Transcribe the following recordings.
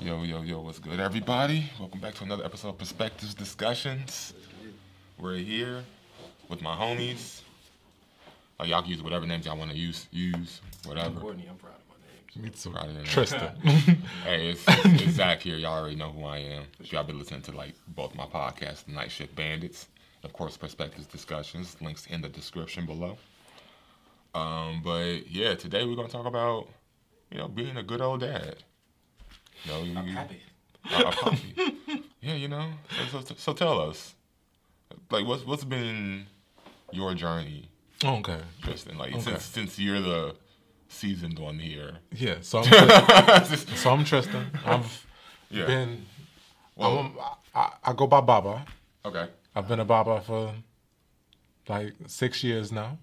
Yo, yo, yo, what's good, everybody? Welcome back to another episode of Perspectives Discussions. We're here with my homies. Oh, y'all can use whatever names y'all want to use, use, whatever. Courtney, I'm proud of my names. Me too. Right Tristan. hey, it's, it's Zach here. Y'all already know who I am. If y'all been listening to like both my podcasts, Night Shift Bandits, of course, Perspectives Discussions. Links in the description below. Um, but yeah, today we're gonna talk about you know being a good old dad. You know, I'm you- happy. a, a puppy. yeah, you know. So, so, so tell us, like, what's what's been your journey, Okay. Tristan? Like, Okay. since since you're the seasoned one here. Yeah. So I'm Tristan. So I'm Tristan. I've yeah. been. well, I'm, I, I go by Baba. okay. I've been a Baba for like six years now,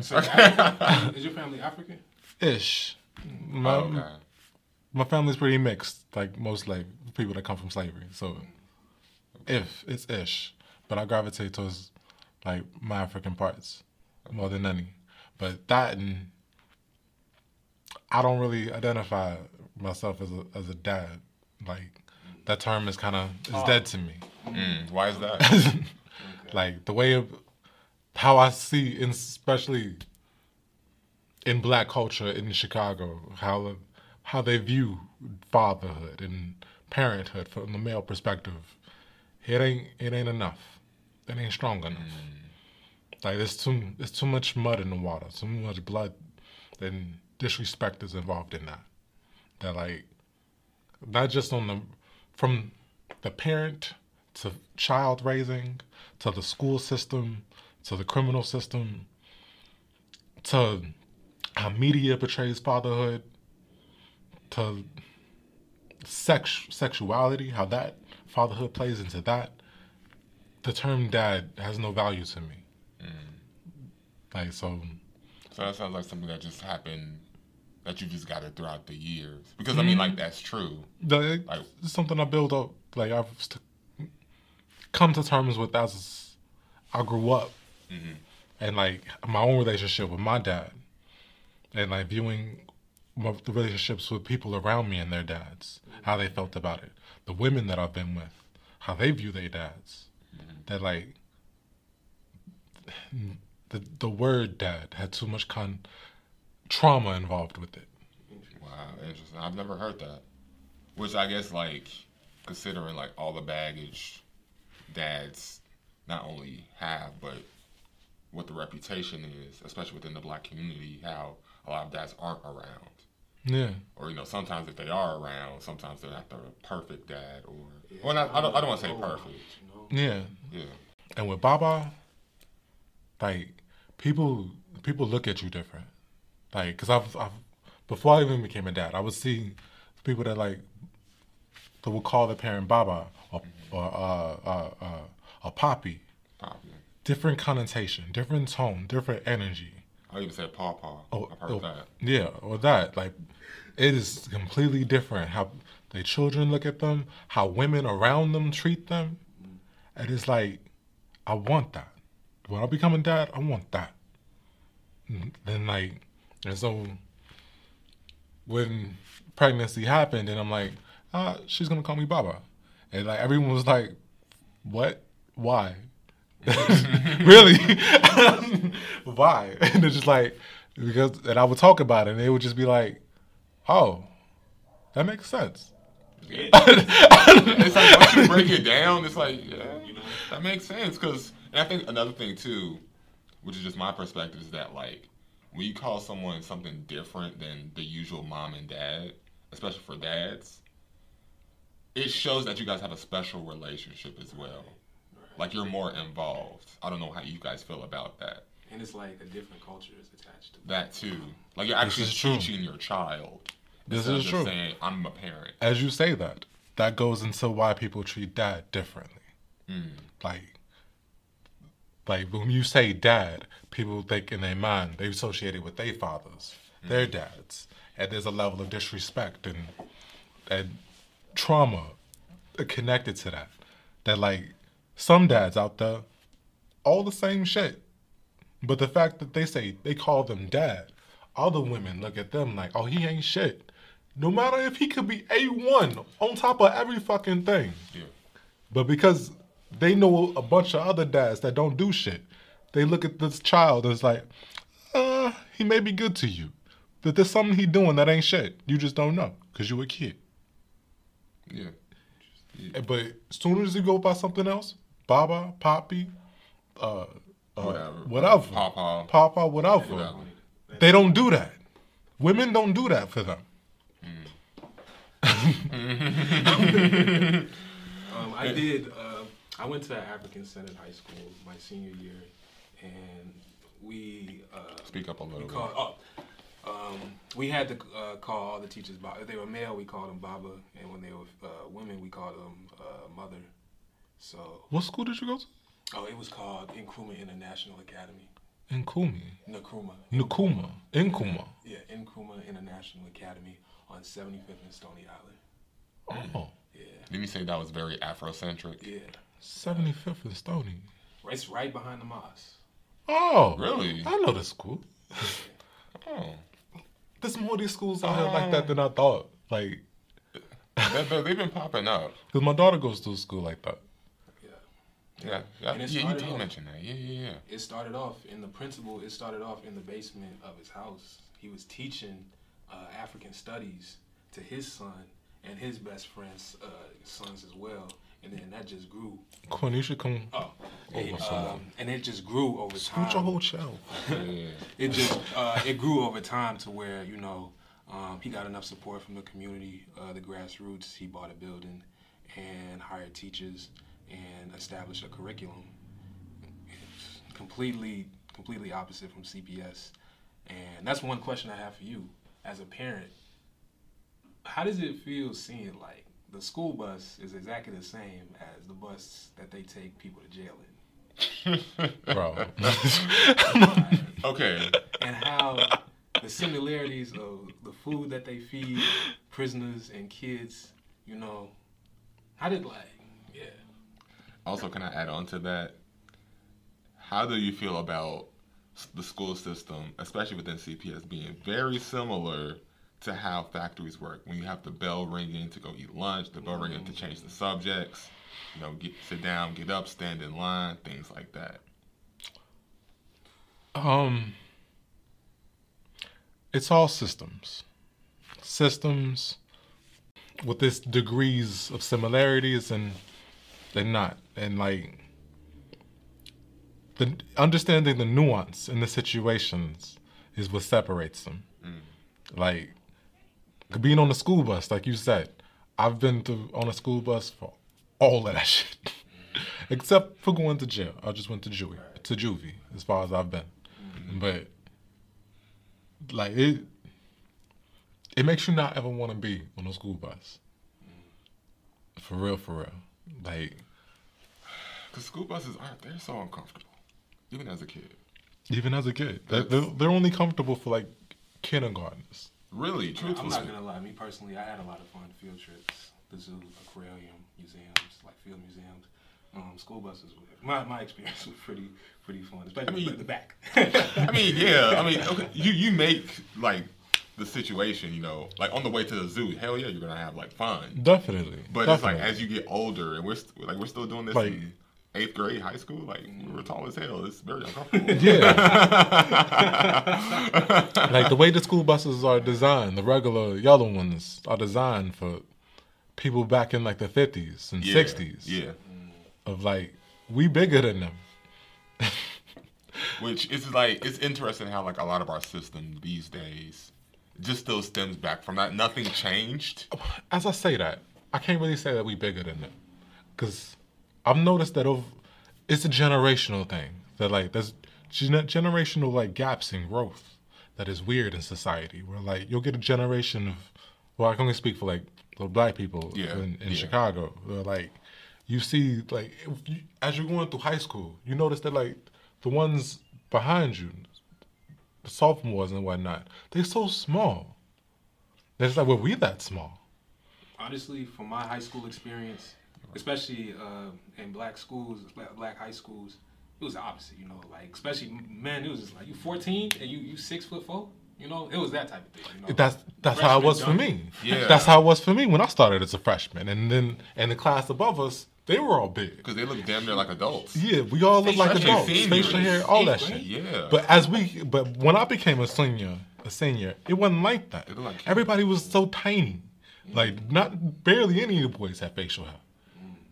So, is your family African? ish. Oh, My, Oh, okay. My family's pretty mixed, like most like people that come from slavery. So, if it's ish, but I gravitate towards like my African parts more than any. But that and I don't really identify myself as a as a dad. Like that term is kind of is dead to me. Mm, why is that? Like the way of how I see, in, especially in black culture in Chicago, how how they view fatherhood and parenthood from the male perspective. It ain't it ain't enough. It ain't strong enough. Mm. Like there's too there's too much mud in the water, too much blood, and disrespect is involved in that. That like not just on the from the parent to child raising to the school system to the criminal system to how media portrays fatherhood to sex sexuality how that fatherhood plays into that the term dad has no value to me mm. like so so that sounds like something that just happened. That you just got it throughout the years. Because I mean, mm-hmm. like that's true. the, Like- it's something I build up. Like I've come to terms with as I grew up, mm-hmm. and like my own relationship with my dad, and like viewing the relationships with people around me and their dads, how they felt about it, the women that I've been with, how they view their dads, mm-hmm. that like the the word dad had too much con trauma involved with it. Wow, interesting. I've never heard that. Which I guess, like, considering like all the baggage dads not only have, but what the reputation is, especially within the black community, how a lot of dads aren't around. Yeah. Or you know, sometimes if they are around, sometimes they're not the perfect dad. Or well, not, I don't. I don't want to say perfect. You know? Yeah. Yeah. And with Baba, like people people look at you different. Like, cause I've, I've before I even became a dad, I would see people that like that would call their parent Baba or or uh, uh, uh, a Poppy. Probably. Different connotation, different tone, different energy. I even said paw paw. Oh, I've heard oh, that. yeah, or that. Like, it is completely different how the children look at them, how women around them treat them. And it's like, I want that. When I become a dad, I want that. And then, like, and so when pregnancy happened, and I'm like, ah, she's gonna call me Baba. And like, everyone was like, what? Why? really? Why? And it's just like because and I would talk about it and they would just be like, Oh, that makes sense. it's like once you break it down, it's like yeah, that makes sense. Because and I think another thing too, which is just my perspective, is that like when you call someone something different than the usual mom and dad, especially for dads, it shows that you guys have a special relationship as well. Like you're more involved. I don't know how you guys feel about that. And it's like a different culture is attached to it. That too. Like you're actually is teaching your child. This instead of is just true. Saying I'm a parent. As you say that, that goes into why people treat dad differently. Mm. Like like when you say dad, people think in their mind they associate it with their fathers, their dads. And there's a level of disrespect and and trauma connected to that. That like some dads out there, all the same shit. But the fact that they say they call them dad, other women look at them like, oh, he ain't shit. No matter if he could be A one on top of every fucking thing. Yeah. But because they know a bunch of other dads that don't do shit, they look at this child as like, uh, he may be good to you. But there's something he doing that ain't shit. You just don't know because you a kid. Yeah. yeah. But as soon as you go by something else, Baba, Poppy, uh, uh whatever, whatever, Papa, Papa, whatever, whatever, they don't do that. Women don't do that for them. Mm. um, I did. Uh, I went to African Synod High School my senior year, and we uh, speak up a little. bit. Called, oh, um, we had to uh, call all the teachers Baba. If they were male, we called them Baba, and when they were uh, women, we called them uh, Mother. So. What school did you go to? Oh, it was called Nkrumah International Academy. Nkrumah. Nkrumah. Nkrumah. Nkrumah. Yeah, Nkrumah International Academy on 75th and Stony Island. Oh. Yeah. Didn't you say that was very Afrocentric? Yeah. 75th and Stony. It's right behind the mosque. Oh. Really? I know the school. oh. There's more of these schools out here like oh. that than I thought. Like, they, have been popping up. Because my daughter goes to a school like that. Yeah, yeah, yeah. You did mention that. Yeah, yeah, yeah. It started off in the principal. It started off in the basement of his house. He was teaching uh, African studies to his son and his best friend's uh, sons as well. And then that just grew. Quinn, you should come. Oh, it, um, and it just grew over time. Scoot your whole shelf. yeah. It just uh, it grew over time to where you know um, he got enough support from the community, uh, the grassroots. He bought a building and hired teachers and established a curriculum. It's completely completely opposite from CPS, and that's one question I have for you as a parent. How does it feel seeing like the school bus is exactly the same as the bus that they take people to jail in? Bro. okay. And how the similarities of the food that they feed prisoners and kids, you know, how did like, yeah. Also, can I add on to that? How do you feel about the school system, especially within CPS, being very similar to how factories work. When you have the bell ringing to go eat lunch, the bell ringing to change the subjects, you know, get sit down, get up, stand in line, things like that. Um, it's all systems, systems with this degrees of similarities and they're not, and like the understanding the nuance in the situations is what separates them. Mm. Like being on the school bus, like you said, I've been to, on a school bus for all of that shit, except for going to jail. I just went to juvie, to juvie, as far as I've been. Mm-hmm. But like it, it makes you not ever want to be on a school bus. For real, for real. Like, because school buses aren't, they're so uncomfortable, even as a kid. Even as a kid. They're, they're, they're only comfortable for like kindergartens. Really, truthfully. I'm not gonna lie. Me personally, I had a lot of fun field trips, the zoo, aquarium, museums, like field museums. Um, school buses. My my experience was pretty pretty fun, especially I mean, the back. I mean, yeah. I mean, okay, you you make like the situation, you know, like on the way to the zoo. Hell yeah, you're gonna have like fun. Definitely. But Definitely. it's like as you get older, and we're st- like we're still doing this. Like, in, eighth grade, high school, like we're tall as hell. It's very uncomfortable. Yeah. like the way the school buses are designed, the regular yellow ones are designed for people back in like the fifties and sixties. Yeah, yeah. Of like we bigger than them. Which is like it's interesting how like a lot of our system these days just still stems back from that. Nothing changed. As I say that, I can't really say that we bigger than them, because I've noticed that over, it's a generational thing. That like there's generational like gaps in growth that is weird in society. Where like you'll get a generation of, well, I can only speak for like the black people yeah, in, in yeah. Chicago. Where like you see like you, as you're going through high school, you notice that like the ones behind you, the sophomores and whatnot, they're so small. It's like, were we that small? Honestly, from my high school experience, especially uh, in black schools, black high schools, it was the opposite. You know, like especially men, it was just like you 14 and you you six foot four. You know, it was that type of thing. You know? That's that's how it was Freshman for me. Yeah. That's how it was for me when I started as a freshman, and then and the class above us, they were all big. Because they look damn near like adults. Yeah, we all look like adults, seniors. facial hair, all that shit. Yeah. But as we, but when I became a senior, a senior, it wasn't like that. Like. Everybody was so tiny, like not barely any of the boys had facial hair,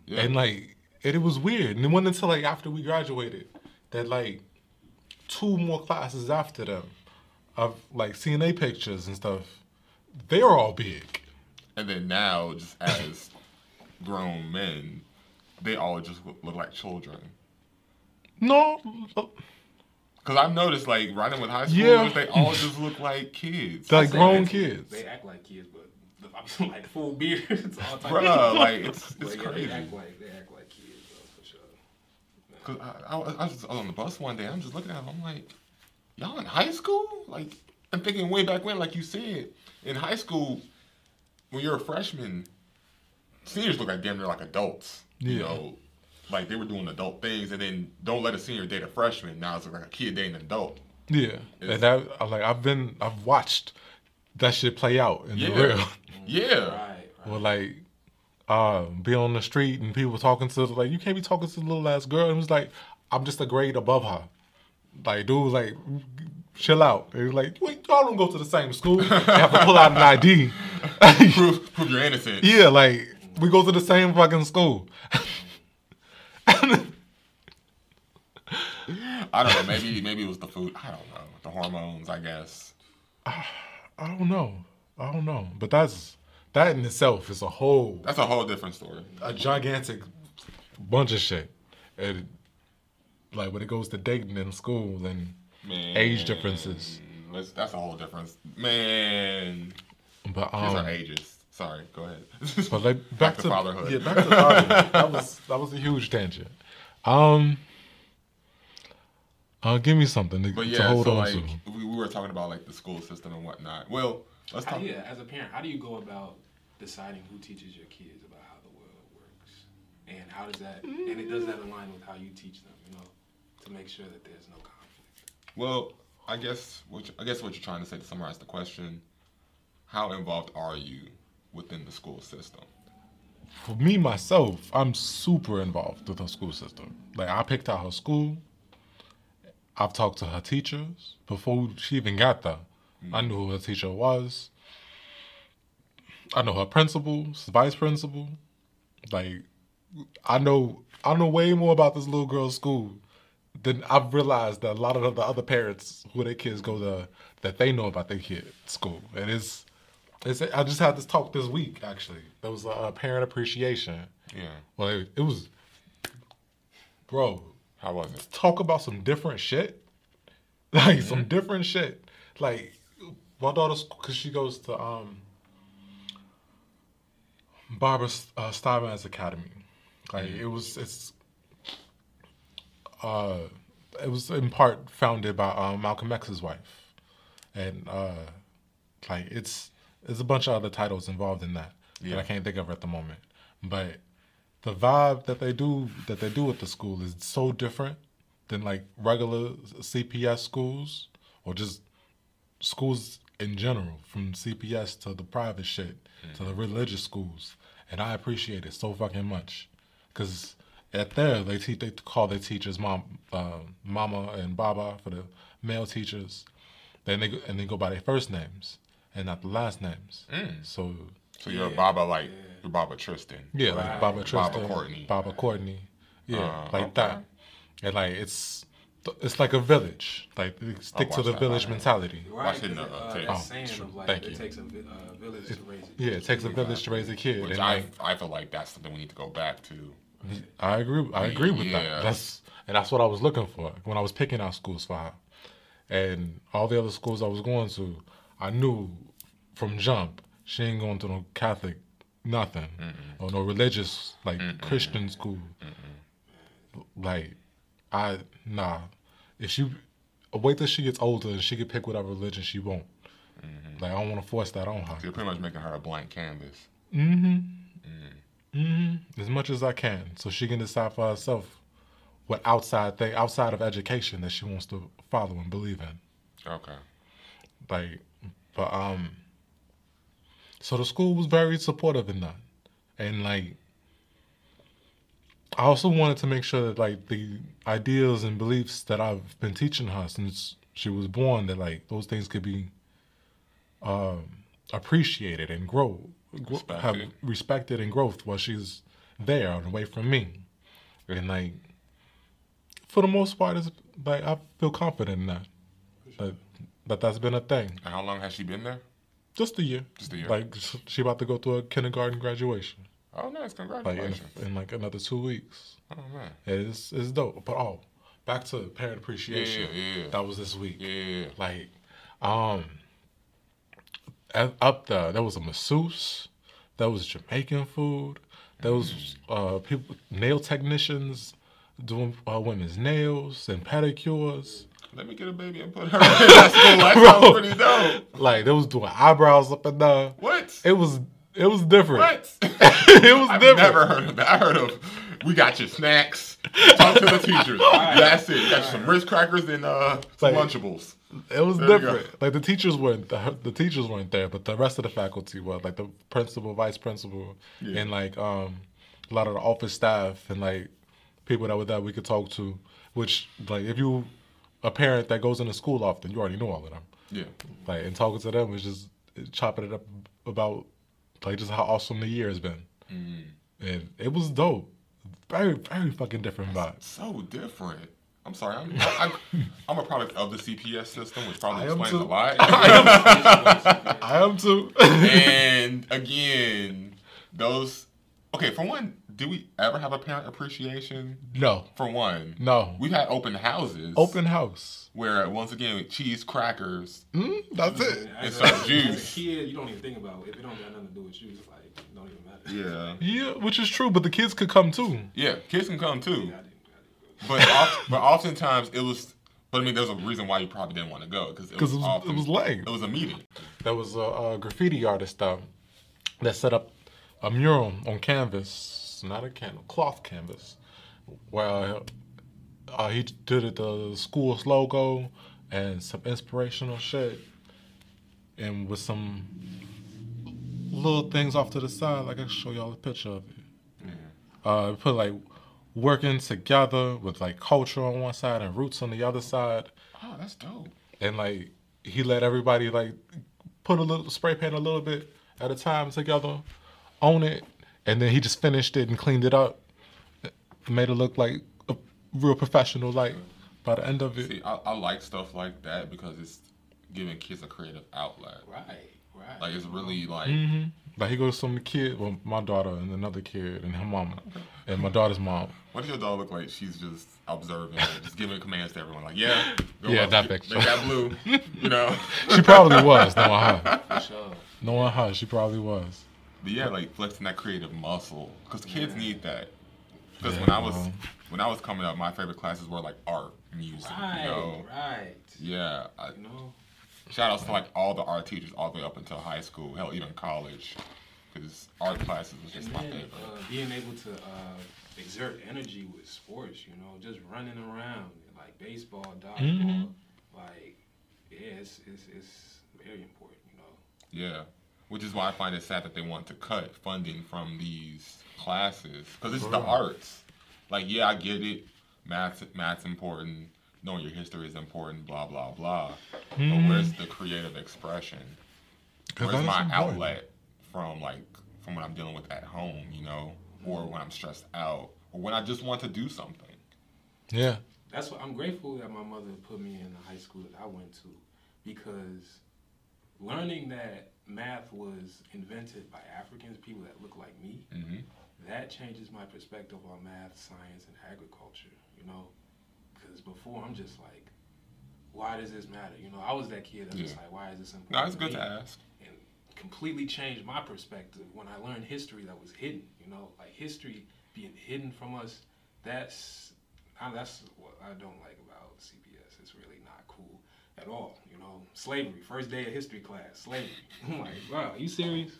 yeah. and like it, it was weird. And it wasn't until like after we graduated that like two more classes after them, of like CNA pictures and stuff, they were all big. And then now, just as grown men, they all just look, look like children. No, uh, Because I've noticed, like, riding with high schoolers, Yeah. they all just look like kids. like Say grown that, kids. They act like kids, but I'm like full beards, all type Bruh, like, it's, But it's yeah, crazy. They act like they act like kids, though, for sure. Because I, I, was- I was on the bus one day, I'm just looking at them, I'm like, y'all in high school? Like, I'm thinking way back when, like you said, in high school, when you're a freshman, seniors look like damn near like adults. You Yeah. know, like they were doing adult things, and then don't let a senior date a freshman. Now it's like a kid dating an adult. Yeah, and that I like I've been I've watched that shit play out in the Yeah. real. Yeah. Right, right. Or like uh be on the street and people talking to like you can't be talking to the little ass girl. And it was like I'm just a grade above her. Like dude was like chill out. They was like Wait, y'all don't go to the same school. You have to pull out an ID. prove, prove your innocence. yeah, like we go to the same fucking school. I don't know. Maybe maybe it was the food. I don't know. The hormones, I guess. I don't know. I don't know. But that's that in itself is a whole That's a whole different story. a gigantic bunch of shit. And like when it goes to dating in school and Man, age differences. That's, that's a whole difference. Man, But these are um ages. Sorry, go ahead. but like back, Back to, to fatherhood. Yeah, back to fatherhood. that was that was a huge tangent. Um uh, give me something to, But to yeah, hold so on like to. we, we were talking about like the school system and whatnot. Well, let's How, talk. yeah, as a parent, how do you go about deciding who teaches your kids about how the world works, and how does that and it does that align with how you teach them? You know, to make sure that there's no conflict. Well, I guess what you- I guess what you're trying to say to summarize the question: How involved are you within the school system? For me myself, I'm super involved with her school system. Like I picked out her school. I've talked to her teachers before she even got there. I mm. knew who her teacher was. I know her principals, vice principal. Like I know I know way more about this little girl's school than I've realized that a lot of the other parents who their kids go to that they know about their kid school. And it's it's I just had this talk this week actually. There was a, a parent appreciation. Yeah. Well, it, it was, bro. How was it? Talk about some different shit, like some Mm-hmm. different shit. Like my daughter's because she goes to um Barbara uh, Academy. Like Mm-hmm. it was it's uh it was in part founded by um, Malcolm X's wife, and uh like it's there's a bunch of other titles involved in that that I can't think of at the moment, but the vibe that they do that they do at the school is so different than like regular CPS schools or just schools in general, from CPS to the private shit to the religious schools, and I appreciate it so fucking much, cause at there they teach they call their teachers mom, uh, mama and baba for the male teachers, then they go, and they go by their first names and not the last names. So So you're a Baba like you're Baba Tristan. yeah, Right. like Baba Tristan, Courtney. Baba Courtney, yeah, Uh, like okay. that, and like it's it's like a village. Like stick to watch the that. village mentality. Right, Watching the, 'cause, uh, uh, tape. Oh, true. like Thank it you. takes a uh, village to raise a Yeah, it takes a village to raise a kid, Which and I like, I feel like that's something we need to go back to. I agree. I agree with Yeah. that. That's and that's what I was looking for when I was picking out schools for her. And all the other schools I was going to, I knew from jump she ain't going to no Catholic nothing or no religious like Christian school. Like I nah. If she wait till she gets older and she can pick whatever religion she want. Like I don't want to force that on her. You're pretty much making her a blank canvas. Mhm. Mhm. As much as I can, so she can decide for herself what outside thing, outside of education, that she wants to follow and believe in. Okay. Like, but um, so the school was very supportive in that, and like, I also wanted to make sure that like the ideals and beliefs that I've been teaching her since she was born, that like those things could be um, appreciated and grow, gro- have Respected. respected and growth while she's there and away from me, and like for the most part, it's like I feel confident in that. That, that that's been a thing. And how long has she been there? Just a year. Just a year. Like she about to go through a kindergarten graduation. Oh, nice. Like in, Congratulations. in like another two weeks. oh, man. It's it's dope. But oh, back to parent appreciation. yeah, yeah. That was this week. Yeah, yeah, yeah. Like, um, up there, there was a masseuse. There was Jamaican food. There was uh people nail technicians doing uh, women's nails and pedicures. Let me get a baby and put her in that school. That sounds Bro. pretty dope. Like they was doing eyebrows up and down. What? It was it was different. What? it was I've different. never heard of that. I heard of we got your snacks. Talk to the teachers. That's it. You got some Ritz crackers and uh, some Like- Lunchables. It was There different. Like the teachers weren't the, the teachers weren't there, but the rest of the faculty were. Like the principal, vice principal, Yeah. and like um a lot of the office staff and like people that were that we could talk to. Which like if you a parent that goes into school often, you already know all of them. Yeah. Like and talking to them was just chopping it up about like just how awesome the year has been, Mm-hmm. and it was dope. Very very fucking different vibes. So different. I'm sorry. I'm, I'm, I'm a product of the CPS system, which probably I am explains a too. lot. I am too. and again, those. Okay, for one, do we ever have a parent appreciation? no, For one, no. we've had open houses. Open house. Where once again, cheese crackers. Mm, that's it. It's As some juice. as a kid, you don't even think about it. if it don't got nothing to do with you. It's like it don't even matter. Yeah. Yeah, which is true, but the kids could come too. Yeah, kids can come too. I didn't, I didn't But oft, but oftentimes it was. But I mean, there's a reason why you probably didn't want to go because it was it was, often, it was lame. It was a meeting. There was a, a graffiti artist um, that set up a mural on canvas, not a can, cloth canvas, where uh, he did it the school's logo and some inspirational shit, and with some little things off to the side. Like I can show y'all a picture of it. Uh, put like working together with like culture on one side and roots on the other side Oh, that's dope. and like he let everybody like put a little spray paint a little bit at a time together, on it, and then he just finished it and cleaned it up, made it look like a real professional. Like by the end of it, See, I, I like stuff like that because it's giving kids a creative outlet. Right, right. Like it's really like hmm like he goes to some kid, well, my daughter and another kid and her mama, and my daughter's mom. what does your dog look like? She's just observing, just giving commands to everyone. Like, yeah, go Yeah, up, that get- picture. Make that blue. You know. She probably was knowing her, For sure. knowing her, she probably was. But yeah, like flexing that creative muscle, because kids need that. Because Yeah, when I was bro. when I was coming up, my favorite classes were like art, music. Right, You know. right. Yeah. I, You know, shout outs to like all the art teachers all the way up until high school, hell, even college, because art classes was and just my then favorite. uh, being able to uh, exert energy with sports, you know, just running around like baseball, dodgeball, Mhm. like yeah, it's, it's it's very important, you know. Yeah, which is why I find it sad that they want to cut funding from these classes because it's the arts. Like, yeah, I get it. Math, math's important. Knowing your history is important. Blah blah blah. But where's the creative expression? Where's my is important. outlet from like from what I'm dealing with at home? You know, or when I'm stressed out, or when I just want to do something. Yeah, That's what I'm grateful that my mother put me in the high school that I went to because learning that math was invented by Africans, people that look like me, hmm that changes my perspective on math, science, and agriculture, you know? Because before I'm just like, why does this matter? You know, I was that kid that was Yeah. like, why is this important? No, it's good to ask. and completely changed my perspective when I learned history that was hidden. You know, like history being hidden from us. That's I, that's what I don't like about CPS. It's really not cool at all. Know, slavery. First day of history class, slavery. I'm like, wow, are you serious?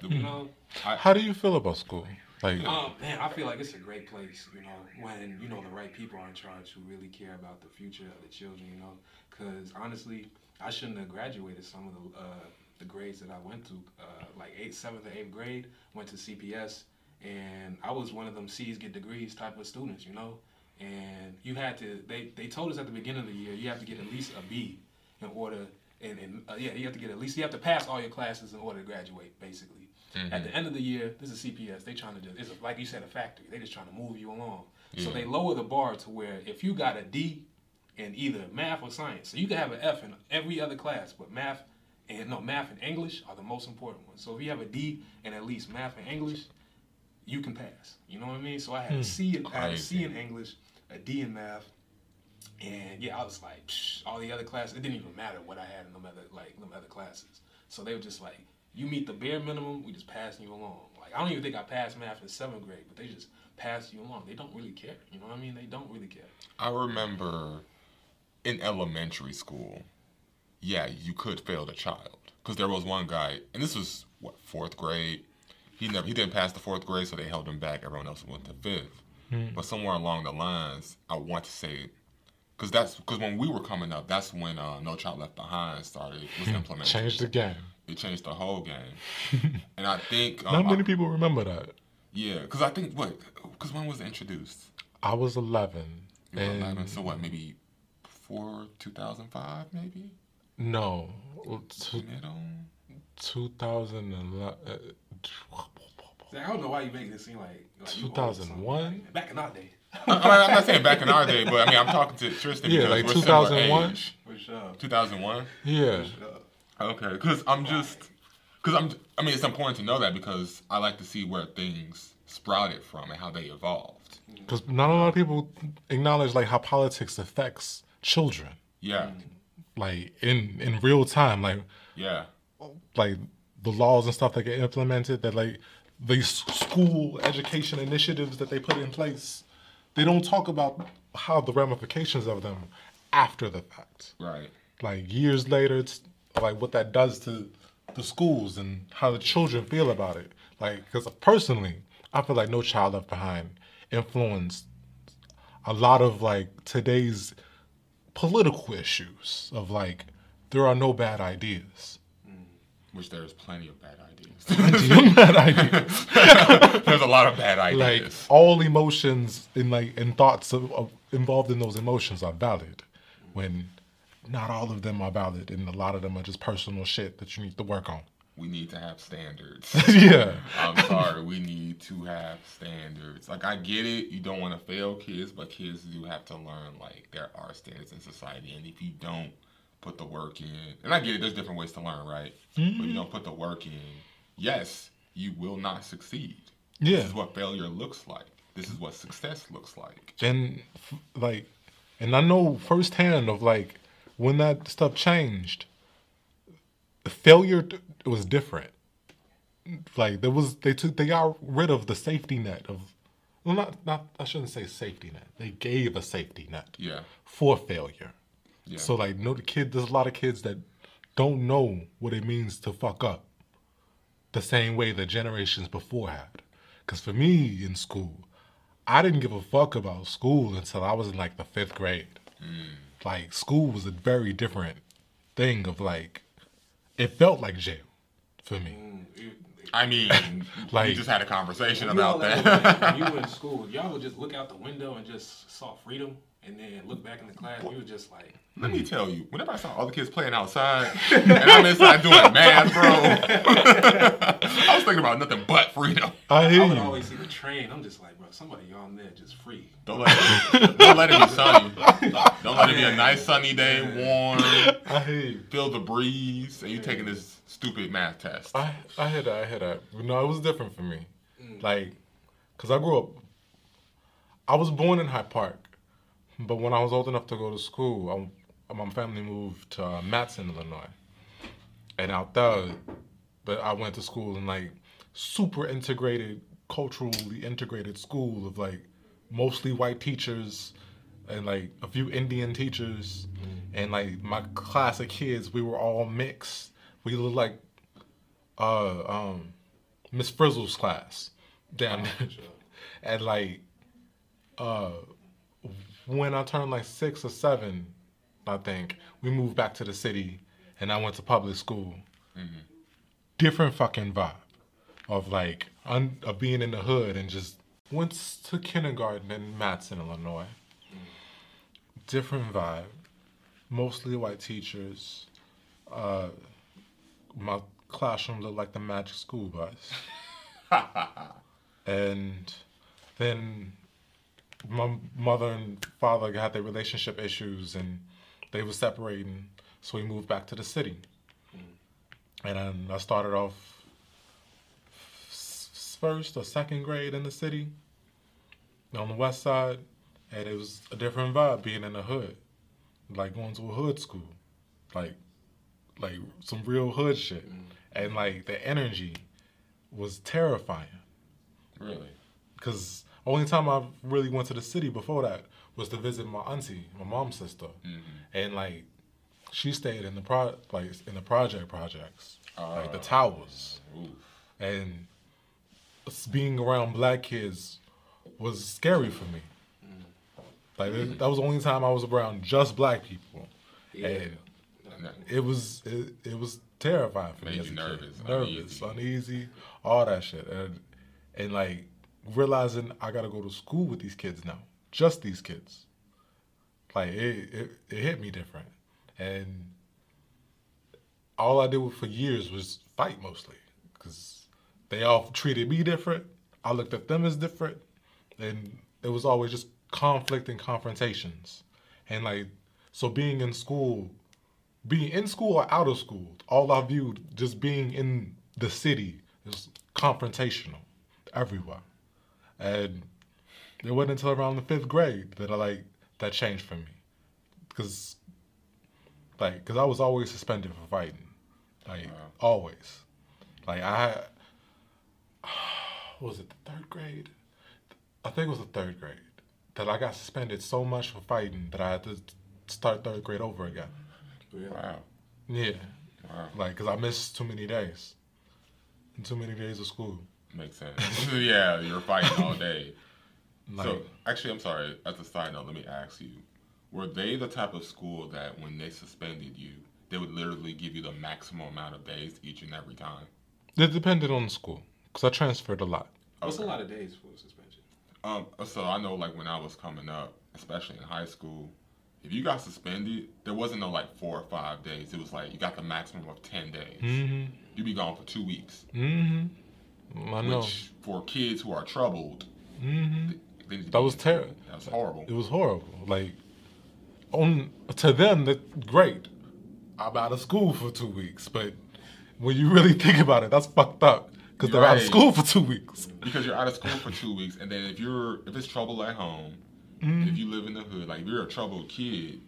You know, how do you feel about school? Like, um, man, I feel like it's a great place, you know, when, you know, the right people are in charge who really care about the future of the children, you know. Because honestly, I shouldn't have graduated some of the uh, the grades that I went to, uh, like eighth, seventh, or eighth grade. Went to CPS, and I was one of them C's get degrees type of students, you know. And you had to. They they told us at the beginning of the year you have to get at least a B in order. And, and uh, yeah, you have to get at least you have to pass all your classes in order to graduate, basically. At mm-hmm. the end of the year, this is CPS. They trying to just it's a, like you said a factory. They just trying to move you along. So mm-hmm. they lower the bar to where if you got a D in either math or science, so you can have an F in every other class, but math and no math and English are the most important ones. So if you have a D in at least math and English, you can pass. You know what I mean? So I had a hmm. C, in, I had a C in English, a D in math, and yeah, I was like, psh, all the other classes. It didn't even matter what I had in them other like them other classes. So they were just like, you meet the bare minimum, we just passing you along. Like I don't even think I passed math in seventh grade, but they just pass you along. They don't really care. You know what I mean? They don't really care. I remember in elementary school, yeah, you could fail the child because there was one guy, and this was what fourth grade. He never he didn't pass the fourth grade, so they held him back. Everyone else went to fifth. Hmm. But somewhere along the lines, I want to say, because that's because when we were coming up, that's when uh, No Child Left Behind started was implemented. Changed the game. It changed the whole game, and I think um, Not many I- people remember that. yeah, because I think what because when was it introduced? I was 11. You were and 11, so what? Maybe before 2005, maybe. No, two- Middle. 2011. uh, I don't know why you make it seem like, like you old or something. 2001? Back in our day, I mean, I'm not saying back in our day, but I mean, I'm talking to Tristan Yeah, because like we're similar 2001? age. for sure. 2001. Yeah. Okay, because I'm just, because I'm, I mean, it's important to know that because I like to see where things sprouted from and how they evolved. Because not a lot of people acknowledge like how politics affects children, Yeah, mm. like in in real time, like yeah, like the laws and stuff that get implemented. That like these school education initiatives that they put in place, they don't talk about how the ramifications of them after the fact. right. Like years later, it's like what that does to the schools and how the children feel about it. Like, because personally, I feel like No Child Left Behind influenced a lot of like today's political issues of like there are no bad ideas. Mm. Which there's plenty of bad ideas. Of bad ideas. there's a lot of bad like ideas. all emotions and like and thoughts of, of involved in those emotions are valid, when not all of them are valid, and a lot of them are just personal shit that you need to work on. we need to have standards. yeah. I'm sorry, we need to have standards. Like I get it, you don't want to fail kids, but kids do have to learn like there are standards in society, and if you don't put the work in, and I get it, there's different ways to learn, right? But you mm-hmm. don't put the work in, yes, you will not succeed. Yeah. This is what failure looks like. This is what success looks like. and like and i know firsthand of like when that stuff changed failure was different like there was they took they got rid of the safety net of well not not i shouldn't say safety net they gave a safety net Yeah. for failure Yeah. so like no the kid there's a lot of kids that don't know what it means to fuck up the same way the generations before had because for me in school I didn't give a fuck about school until I was in like the fifth grade. Mm. Like school was a very different thing of like it felt like jail for me. Mm, I mean, Like- we just had a conversation about at that. when you were in school, y'all would just look out the window and just saw freedom, and then look back in the class. You were just like, Let me hmm. tell you, whenever I saw all the kids playing outside, and I'm inside doing math, bro, I was thinking about nothing but freedom. I hear I would you. always see the train. I'm just like, bro, somebody on there just free. Don't let it, don't let it be sunny. Don't let it be a nice sunny day, warm, I hear you. feel the breeze, and you taking this stupid math test. I I hear that. I hear that. No, it was different for me. Mm. Like, cause I grew up. I was born in Hyde Park, but when I was old enough to go to school, I, my family moved to uh, Matteson, Illinois, and out there, but I went to school in like super integrated, culturally integrated school of like mostly white teachers and like a few Indian teachers, and like my class of kids, we were all mixed. We looked like uh um Miss Frizzle's class down there. And like uh when I turned like six or seven, I think, we moved back to the city and I went to public school. Different fucking vibe of like un- of being in the hood and just went to kindergarten in Matteson, Illinois. Different vibe, mostly white teachers. Uh, my classroom looked like the Magic School Bus, and then my mother and father had their relationship issues and they were separating, so we moved back to the city. Mm. And then I started off first or second grade in the city on the west side, and it was a different vibe being in the hood, like going to a hood school, like like some real hood shit, mm. and like the energy was terrifying Really? because only time I really went to the city before that was to visit my auntie, my mom's sister, mm-hmm. and like she stayed in the pro like in the project projects, like the ah. towers, Oof. and being around black kids was scary for me. Mm. Like it- mm-hmm. that was the only time I was around just black people, and it was it, it was terrifying for me. Made as you a kid. nervous, nervous, uneasy. uneasy, all that shit, and and like realizing I gotta go to school with these kids now, just these kids. Like it, it, it hit me different, and all I did for years was fight mostly, because they all treated me different. I looked at them as different, and it was always just conflict and confrontations, and like so being in school being in school or out of school, all I viewed just being in the city is confrontational everywhere. And it wasn't until around the fifth grade that I like that changed for me, because like because I was always suspended for fighting, like always. Like I was it the third grade? I think it was the third grade that I got suspended so much for fighting that I had to start third grade over again. Wow. Yeah, Wow. like because I missed too many days, and too many days of school. Makes sense. yeah, you're fighting all day. Like, so, actually, I'm sorry. As a side note, let me ask you: Were they the type of school that, when they suspended you, they would literally give you the maximum amount of days each and every time? it depended on the school because I transferred a lot. What's a lot of days for suspension? Um, so I know, like when I was coming up, especially in high school, if you got suspended, there wasn't no like four or five days. It was like you got the maximum of ten days. Mm-hmm. You'd be gone for two weeks, Mm-hmm. I know. which for kids who are troubled, Mm-hmm. they to That was terrible. ter- That was horrible. It was horrible. Like, on to them, that great. I'm out of school for two weeks, but when you really think about it, that's fucked up because they're out of school for two weeks. because you're out of school for two weeks, and then if you're if it's trouble at home, Mm-hmm. if you live in the hood, like if you're a troubled kid,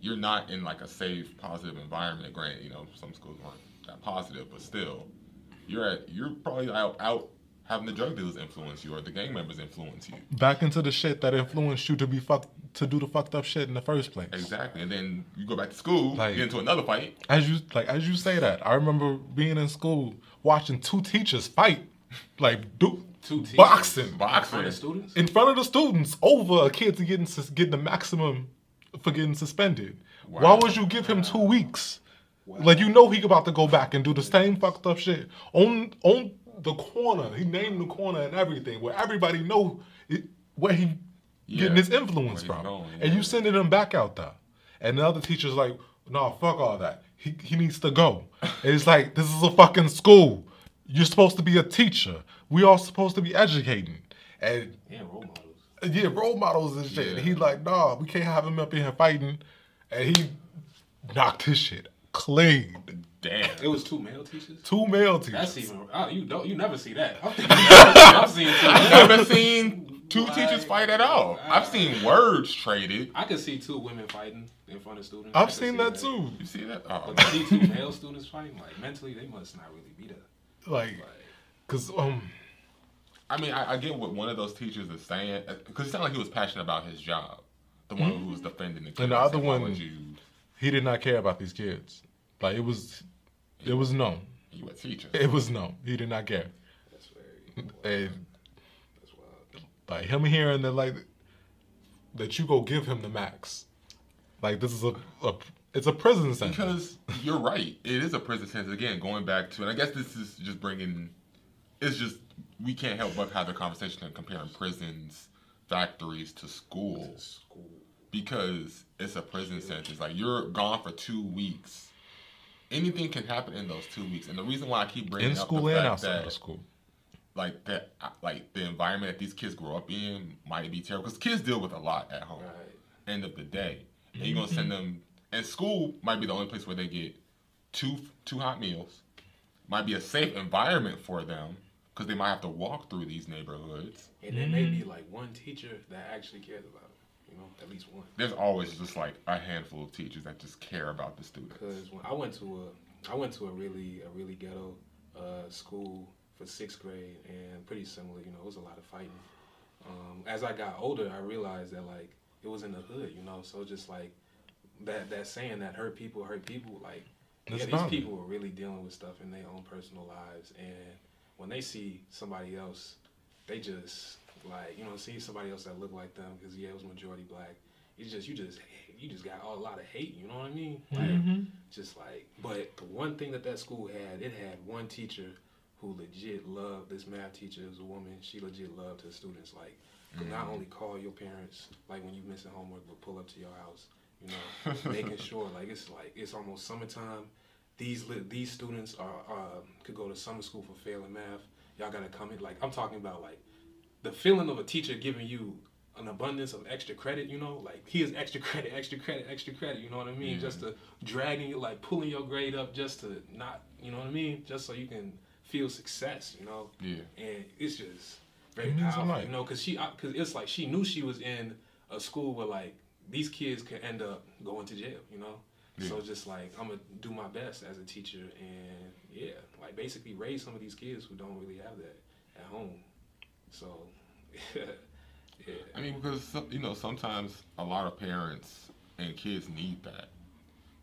you're not in like a safe, positive environment. Granted, you know some schools aren't that positive, but still, you're at you're probably out out having the drug dealers influence you or the gang members influence you. Back into the shit that influenced you to be fucked to do the fucked up shit in the first place. Exactly, and then you go back to school, Like- get into another fight. As you like, as you say that, I remember being in school watching two teachers fight, like do Two teachers? boxing For Boxing. the students? in front of the students over a kid to getting sus- getting the maximum for getting suspended. Why would you give him two weeks? Like you know he about to go back and do the same fucked up shit on on the corner. He named the corner and everything where everybody know it, where he getting Yeah, his influence where from, he's going, and you sending him back out there. And the other teacher's like, "No, fuck all that. He he needs to go." And it's like this is a fucking school. You're supposed to be a teacher. We all supposed to be educating. And And role models. yeah, role models and shit. Yeah. And he like, nah, we can't have him up in here fighting. And he knocked his shit clean. Damn. It was two male teachers. Two male teachers. That's even. Oh, you don't. You never see that. I'm thinking, I've seen two. I've never seen two What? teachers fight at all. I've seen words traded. I could see two women fighting in front of students. I've seen see that too. You see that? Oh, But to see two male students fighting, like mentally, they must not really be there. Like, cause um, I mean, I, I get what one of those teachers is saying because it sounded like he was passionate about his job. The one who was defending the kids. And the other one- you, he did not care about these kids. Like it was, it was known. you a teacher. It was known. He did not care. That's very. And That's wild. like him hearing that like that you go give him the max. Like this is a, a it's a prison sentence. Because you're right, it is a prison sentence. Again, going back to, and I guess this is just bringing, it's just we can't help but have the conversation of comparing prisons, factories to schools School. Because it's a prison sentence. Like you're gone for two weeks. Anything can happen in those two weeks, and the reason why I keep bringing in up school the and fact outside that of school. like that, like the environment that these kids grow up in might be terrible because kids deal with a lot at home. Right. End of the day, and you're gonna send mm-hmm. them. And school might be the only place where they get two two hot meals. Might be a safe environment for them because they might have to walk through these neighborhoods. And there may be mm-hmm. like one teacher that actually cares about them. You know, at least one. There's always just like a handful of teachers that just care about the students. Because when I went to a, I went to a really a really ghetto uh, school for sixth grade, and pretty similar. You know, it was a lot of fighting. Um, as I got older, I realized that like it was in the hood. You know, so just like that that saying that hurt people hurt people. Like yeah, these people were really dealing with stuff in their own personal lives, and when they see somebody else, they just like you know see somebody else that look like them because yeah, it was majority black. It's just you just you just got a lot of hate. You know what I mean? Like, just like, but the one thing that that school had, it had one teacher who legit loved this math teacher was a woman. She legit loved her students. Like, could not only call your parents like when you missing homework, but pull up to your house. You know, making sure like it's like it's almost summertime. These li- these students are uh, could go to summer school for failing math. Y'all gotta come in. Like I'm talking about like the feeling of a teacher giving you an abundance of extra credit, you know, like here's extra credit, extra credit, extra credit, you know what I mean? Yeah. Just to dragging you, like pulling your grade up just to not, you know what I mean? Just so you can feel success, you know? Yeah. And it's just very It powerful, you know, because she, because it's like she knew she was in a school where like these kids could end up going to jail, you know? Yeah. So just like I'm gonna do my best as a teacher and yeah, like basically raise some of these kids who don't really have that at home. So yeah. I mean, because you know, sometimes a lot of parents and kids need that.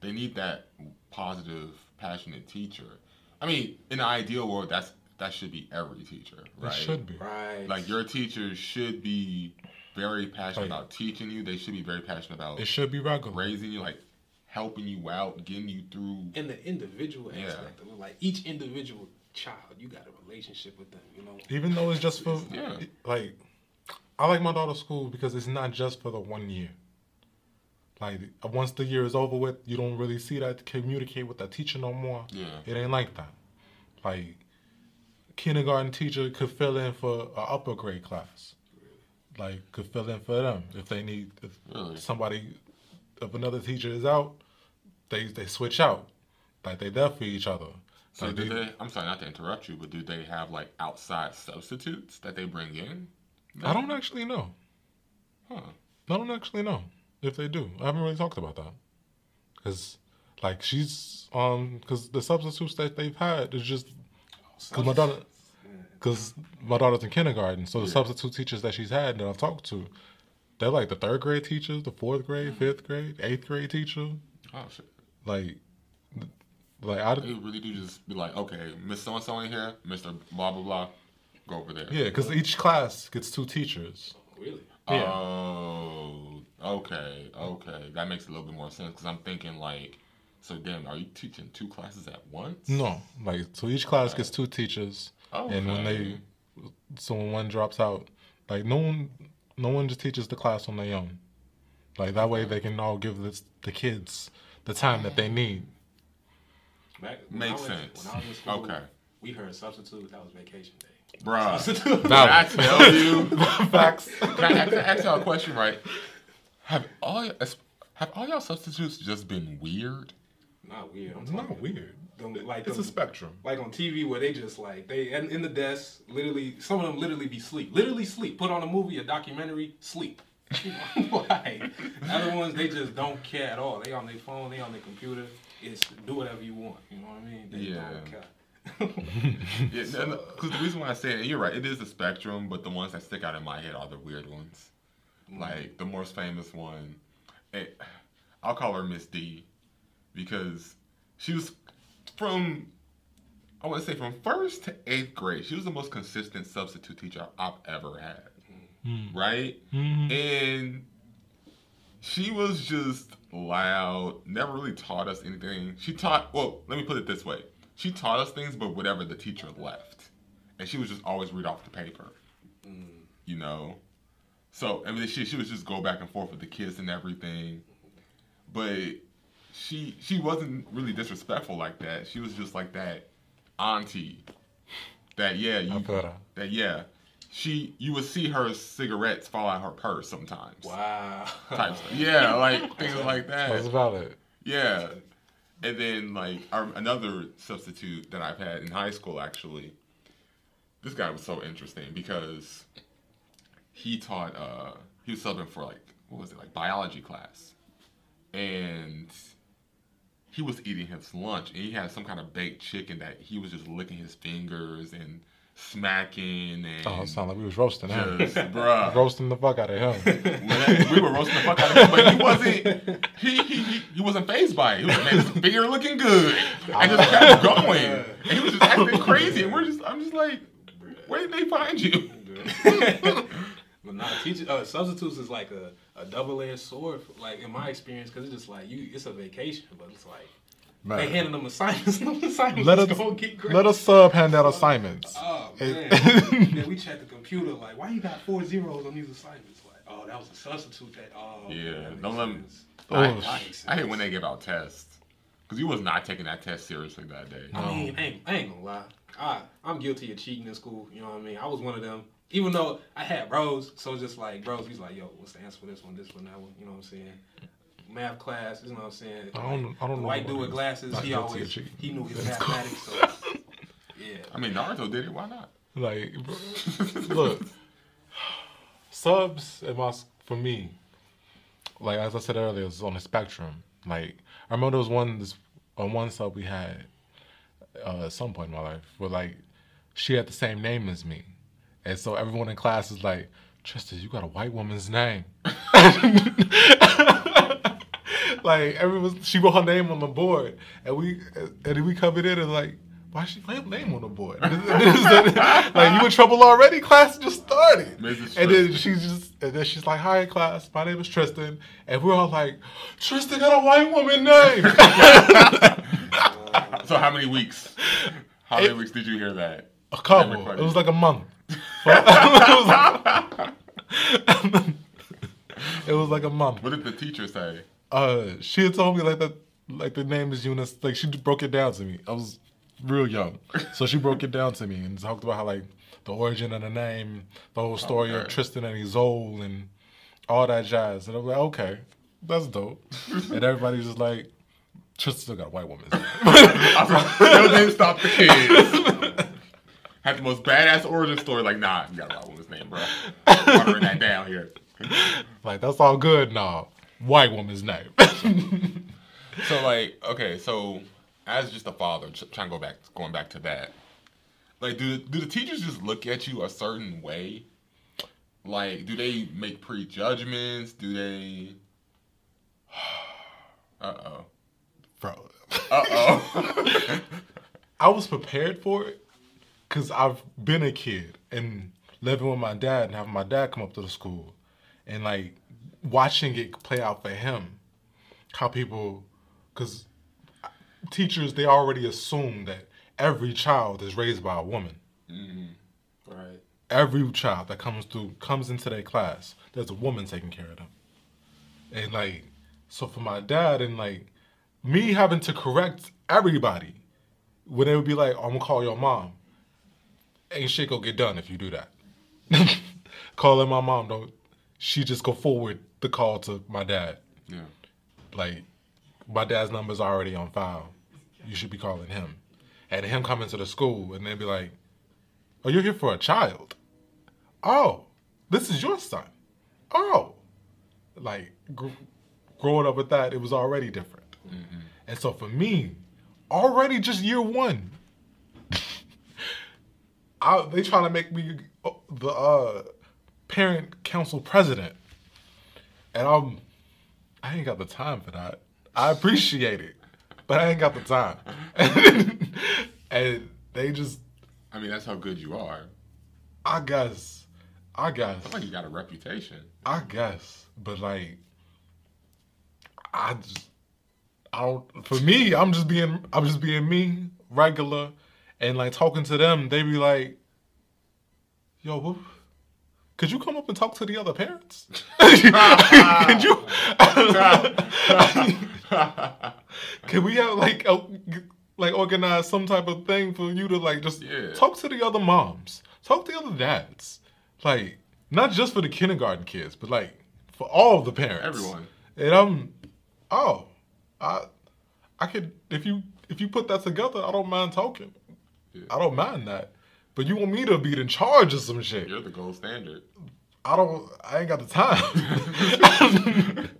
They need that positive, passionate teacher. I mean, in the ideal world, that's that should be every teacher, right? It should be. Right. Like your teacher should be very passionate Like- about teaching you. They should be very passionate about It should be regular. raising you, like helping you out, getting you through. in the individual Yeah. aspect of it, like each individual child, you got a relationship with them, you know. Even though it's just for Yeah. like I like my daughter's school because it's not just for the one year. Like once the year is over with, you don't really see that communicate with that teacher no more. Yeah. It ain't like that. Like kindergarten teacher could fill in for a upper grade class. Like could fill in for them if they need if Really? somebody if another teacher is out, they they switch out. Like they there for each other. So Like, do they? I'm sorry not to interrupt you, but do they have like outside substitutes that they bring in? I don't actually know. Huh. I don't actually know if they do. I haven't really talked about that. Cause like she's um, cause the substitutes that they've had is just cause my daughter, cause my daughter's in kindergarten, so the substitute teachers that she's had that I've talked to, they're like the third grade teachers, the fourth grade, fifth grade, eighth grade teacher, Oh shit. like, like I They really do just be like, okay, Miss So and So in here, Mister blah blah blah, go over there. yeah, cause each class gets two teachers. Really? Yeah. Oh, okay, okay. That makes a little bit more sense because I'm thinking like, so damn, are you teaching two classes at once? No, like so each class gets two teachers, and when they so when one drops out, like no one, no one just teaches the class on their own. Like that way they can all give this, the kids the time that they mm-hmm. need. Back, Makes went- sense. When I was in school, Okay. we heard substitute. That was vacation day. Bruh. Substitute. Did I tell you? Facts. Can I, ask- ask y'all a question, right? Have all y- have all y'all substitutes just been weird? Not weird. I'm talking not weird. them, like It's them- a spectrum. like on TV where they just like they in, in the desk, literally some of them literally be sleep, literally sleep. Put on a movie, a documentary, sleep. You like other ones they just don't care at all. They on their phone, they on their computer. It's do whatever you want. You know what I mean? They Yeah. don't care. Yeah, because the reason why I say it, you're right, it is a spectrum, but the ones that stick out in my head are the weird ones. Like the most famous one, eh, I'll call her Miss D, because she was from, I want to say from first to eighth grade, she was the most consistent substitute teacher I've ever had. Right? Mhm. And she was just loud, never really taught us anything. She taught, well, let me put it this way. She taught us things, but whatever the teacher left. And she would just always read off the paper. Mm. You know? So, I mean, she, she would just go back and forth with the kids and everything. But she she wasn't really disrespectful like that. She was just like that auntie. That, yeah, you, I feel that. that, yeah. She, you would see her cigarettes fall out her purse sometimes Wow. type stuff. Yeah, like things like that. That's that. valid. Yeah, and then like our, another substitute that I've had in high school actually. This guy was so interesting because he taught. uh He was subbing for like what was it like biology class, and he was eating his lunch and he had some kind of baked chicken that he was just licking his fingers and smacking and Oh, it sounded like we was roasting him. just bruh. roasting the fuck out of him. We were roasting the fuck out of him, but he wasn't. He he he, he wasn't phased by it. He was like, man, this finger looking good, and just kept going. And he was just acting crazy, and we're just, I'm just like, where did they find you? but nah, teacher, uh, substitutes is like a, a double edged sword. Like in my experience, because it's just like you, it's a vacation, but it's like they Man, handing them assignments. assignments let just us gonna get great. let us sub hand out assignments. Oh man! It- then we check the computer. Like, why you got four zeros on these assignments? Like, oh, that was a substitute. That oh Yeah, that makes don't let 'em- sense. Oh, I, I, hate when they give out tests because you was not taking that test seriously that day. I mean, I ain't, I ain't gonna lie. I I'm guilty of cheating in school. You know what I mean? I was one of them. Even though I had bros, so it's just like bros, he's like, yo, what's the answer for this one, this one, that one? You know what I'm saying? Math class, you know what I'm saying? I don't- I don't know white what dude it with glasses, Not he always he knew his mathematics. So yeah, I mean, Naruto did it. Why not? Like, bro, look, subs in my for me, like as I said earlier, it's on the spectrum. Like I remember there was one this on one sub we had uh, at some point in my life where like she had the same name as me, and so everyone in class is like, Tristan, you got a white woman's name. like everyone, she wrote her name on the board, and we and then we covered it and like. Why she put her name on the board? like you in trouble already? Class just started. And then she's just and then she's like, "Hi, class. My name is Tristan." And we're all like, "Tristan got a white woman name." So how many weeks? How many It- weeks did you hear that? a couple. It was like a month. it, was like, it was like a month. What did the teacher say? Uh, she had told me like that, like the name is unisex. Like she broke it down to me. I was real young, so she broke it down to me and talked about how like the origin of the name, the whole story of Tristan and Isolde, and all that jazz. And I'm like, okay, that's dope. and everybody's just like, Tristan still got a white woman. Still didn't stop the kids. Had the most badass origin story. Like, nah, you got a white woman's name, bro. Watering that down here. like that's all good now. White woman's name. So, like, okay, so as just a father, trying to go back, going back to that, like, do do the teachers just look at you a certain way? Like, do they make prejudgments? Do they? Uh oh. Bro, Uh oh. I was prepared for it because I've been a kid and living with my dad and having my dad come up to the school and like watching it play out for him. How people, because teachers, they already assume that every child is raised by a woman. Mm-hmm. right. Every child that comes through, comes into their class, there's a woman taking care of them. And like, so for my dad and like me having to correct everybody, when they would be like, I'm gonna call your mom. Ain't shit gonna get done if you do that. Calling my mom, don't she just go forward the call to my dad. yeah. Like, my dad's number's already on file. You should be calling him. And him coming to the school and then be like, Oh, you're here for a child. Oh, this is your son. Oh. Like, gr- growing up with that, it was already different. And so for me, already just year one, I, they trying to make me uh, the uh, parent council president. And I'm, I ain't got the time for that. I appreciate it, but I ain't got the time. and they just, I mean, that's how good you are. I guess, I guess, I like you got a reputation. I guess, but like, I just I don't. For me, I'm just being I'm just being me, regular, and like talking to them. They be like, "Yo, what, could you come up and talk to the other parents? Could you? Can we have like a, like organize some type of thing for you to like just Yeah. talk to the other moms, talk to the other dads, like not just for the kindergarten kids, but like for all the parents, Everyone. And I'm, oh, I, I could if you if you put that together, I don't mind talking. Yeah. I don't mind that. But you want me to be in charge of some shit? You're the gold standard. I don't. I ain't got the time.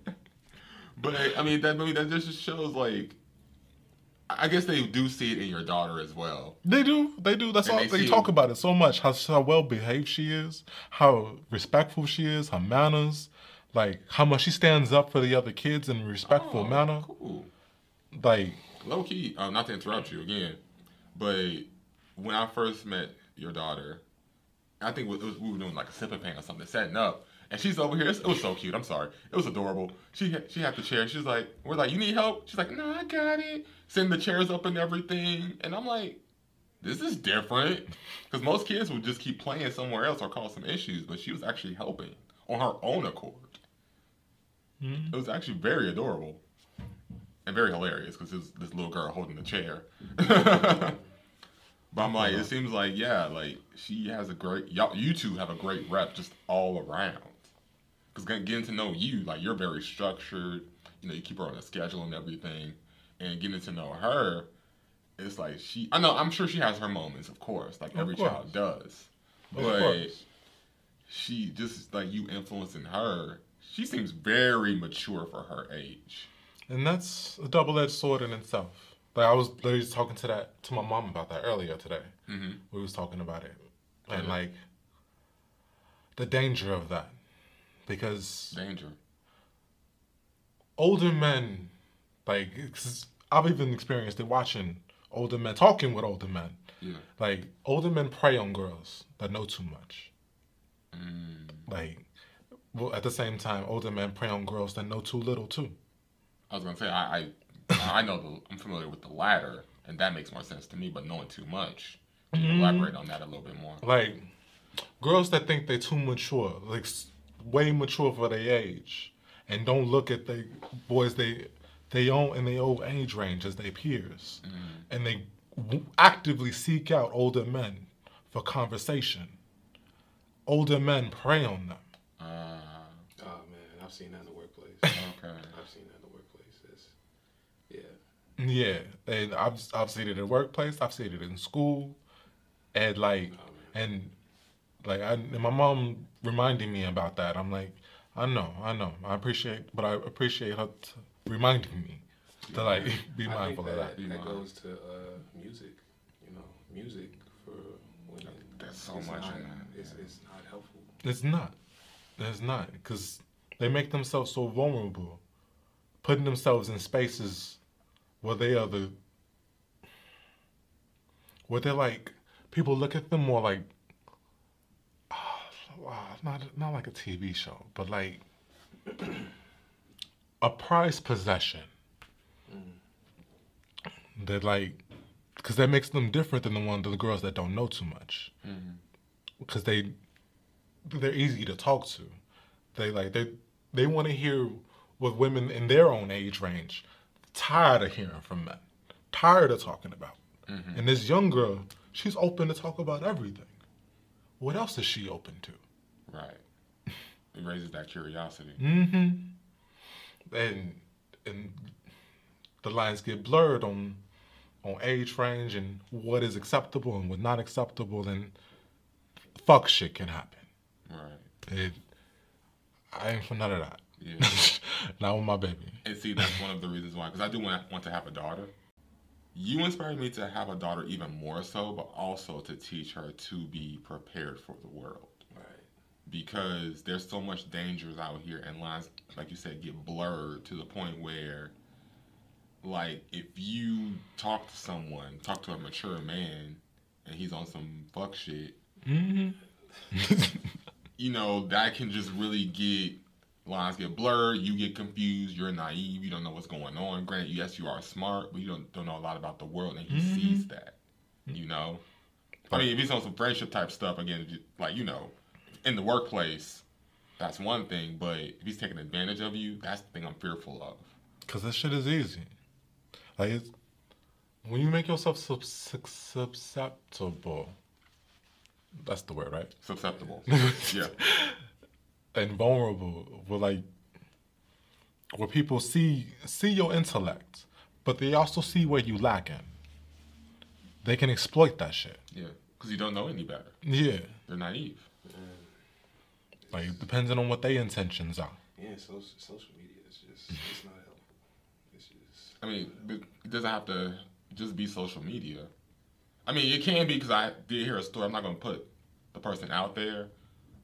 But I mean, that movie that just shows like, I guess they do see it in your daughter as well. they do. They do. That's And all. they They, talk about it so much. How how well behaved she is. How respectful she is. Her manners. Like how much she stands up for the other kids in a respectful Oh, manner. Cool. Like Low key, um, not to interrupt you again, but when I first met your daughter, I think it was, we were doing like a sipping paint or something, setting up, and she's over here. It was so cute. I'm sorry. It was adorable. She had, she had the chair. She's like, we're like, you need help? She's like, no, I got it. Setting the chairs up and everything, and I'm like, this is different, because most kids would just keep playing somewhere else or cause some issues, but she was actually helping on her own accord. Hmm? It was actually very adorable and very hilarious because it's this little girl holding the chair. but I'm like, it seems like yeah, like she has a great y'all. You two have a great rep just all around. Because getting to know you, like you're very structured. You know, you keep her on a schedule and everything, and getting to know her, it's like she. I know. I'm sure she has her moments, of course, like every course. child does. of But she just like you influencing her. She seems very mature for her age. And that's a double-edged sword in itself. Like I was literally talking to that to my mom about that earlier today. Mhm. We was talking about it, and like the danger of that, because Danger. older men, like 'cause I've even experienced it watching older men talking with older men. Yeah. Like older men prey on girls that know too much. Mm. Like, well, at the same time, older men prey on girls that know too little too. I was gonna say I I, I know the I'm familiar with the latter, and that makes more sense to me. But knowing too much, can you mm-hmm. elaborate on that a little bit more? like girls that think they're too mature, like way mature for their age, and don't look at the boys they they own in their old age range as their peers, mm-hmm. and they w- actively seek out older men for conversation. Older men prey on them. Uh, Oh man, I've seen that in the workplace. Uh, okay. I've seen that in the workplace. It's, yeah. Yeah, and I've I've seen it in workplace. I've seen it in school, and like, and like, I, and my mom reminded me about that. I'm like, I know, I know, I appreciate, but I appreciate her t- reminding me to like be I mindful think of that, that. that goes to uh, music. You know, music for women. That's so it's much not, It's, it's not helpful. It's not, it's not, because they make themselves so vulnerable, putting themselves in spaces where they are the, where they're like, people look at them more like, ah, ah not not like a TV show, but like a prized possession. Mm. That like, because that makes them different than the one the girls that don't know too much, mm-hmm. because they they're easy to talk to. They like they they want to hear what women in their own age range tired of hearing from men, tired of talking about. And this young girl, she's open to talk about everything. What else is she open to? Right. It raises that curiosity. Mm-hmm. And and the lines get blurred on on age range and what is acceptable and what's not acceptable and fuck shit can happen. Right. It I ain't for none of that. Yeah. Not with my baby. And see, that's one of the reasons why, because I do want, want to have a daughter. You inspired me to have a daughter even more so, but also to teach her to be prepared for the world. Right. Because there's so much dangers out here, and lines, like you said, get blurred to the point where, like, if you talk to someone, talk to a mature man, and he's on some fuck shit, Mm-hmm. you know, that can just really get lines get blurred, you get confused, you're naive, you don't know what's going on. Granted, yes, you are smart, but you don't don't know a lot about the world, and he Mhm. sees that. You know, I mean, if he's on some friendship type stuff, again, like you know, in the workplace, that's one thing. But if he's taking advantage of you, that's the thing I'm fearful of. Cause this shit is easy. Like it's, when you make yourself sub- susceptible. That's the word, right? Susceptible. yeah. And vulnerable where like where people see see your intellect, but they also see where you lack in. They can exploit that shit. Yeah. Because you don't know any better. Yeah. They're naive. Mm. Like depending on what their intentions are. Yeah, social social media is just it's not helpful. It's just I mean, but it doesn't have to just be social media. I mean, it can be because I did hear a story. I'm not going to put the person out there,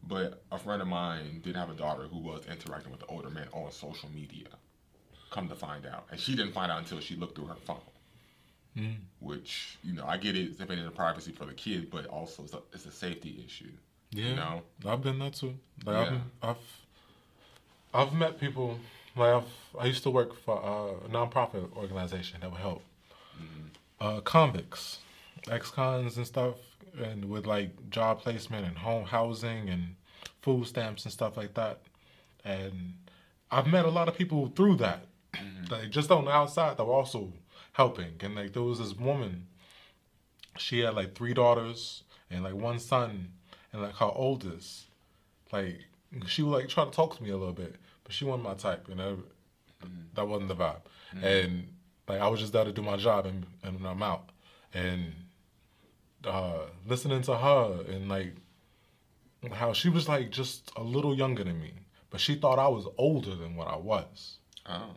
but a friend of mine did have a daughter who was interacting with the older man on social media. Come to find out, and she didn't find out until she looked through her phone. Mm. Which you know, I get it, it's depending on privacy for the kid, but also it's a, it's a safety issue. Yeah. You know, I've been there too. Like Yeah. I've, been, I've I've met people like I've I used to work for a nonprofit organization that would help uh, convicts, ex-cons and stuff, and with like job placement and home housing and food stamps and stuff like that. And I've met a lot of people through that, mm-hmm. like just on the outside that were also helping. And like there was this woman, she had like three daughters and like one son, and like her oldest, like she would like try to talk to me a little bit, but she wasn't my type, you know. Mm-hmm. That wasn't the vibe, mm-hmm. and like I was just there to do my job, and and I'm out, and uh listening to her and like how she was like just a little younger than me, but she thought I was older than what I was. oh,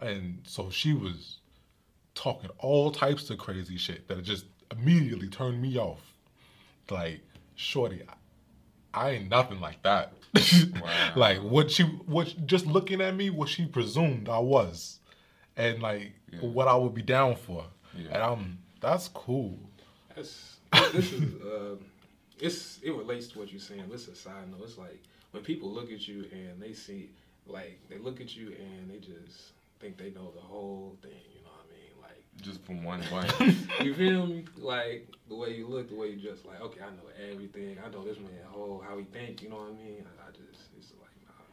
And so she was talking all types of crazy shit that just immediately turned me off. Like, shorty, I, I ain't nothing like that. Wow. like what she what just looking at me, what she presumed I was. And like Yeah. what I would be down for. Yeah. And I'm that's cool. That's this is uh, it's it relates to what you're saying. This is a side note. It's like when people look at you and they see like they look at you and they just think they know the whole thing. You know what I mean? Like just from one glance. you feel me? Like the way you look, the way you just like okay, I know everything. I know this man whole how he think. You know what I mean? I, I just it's like nah.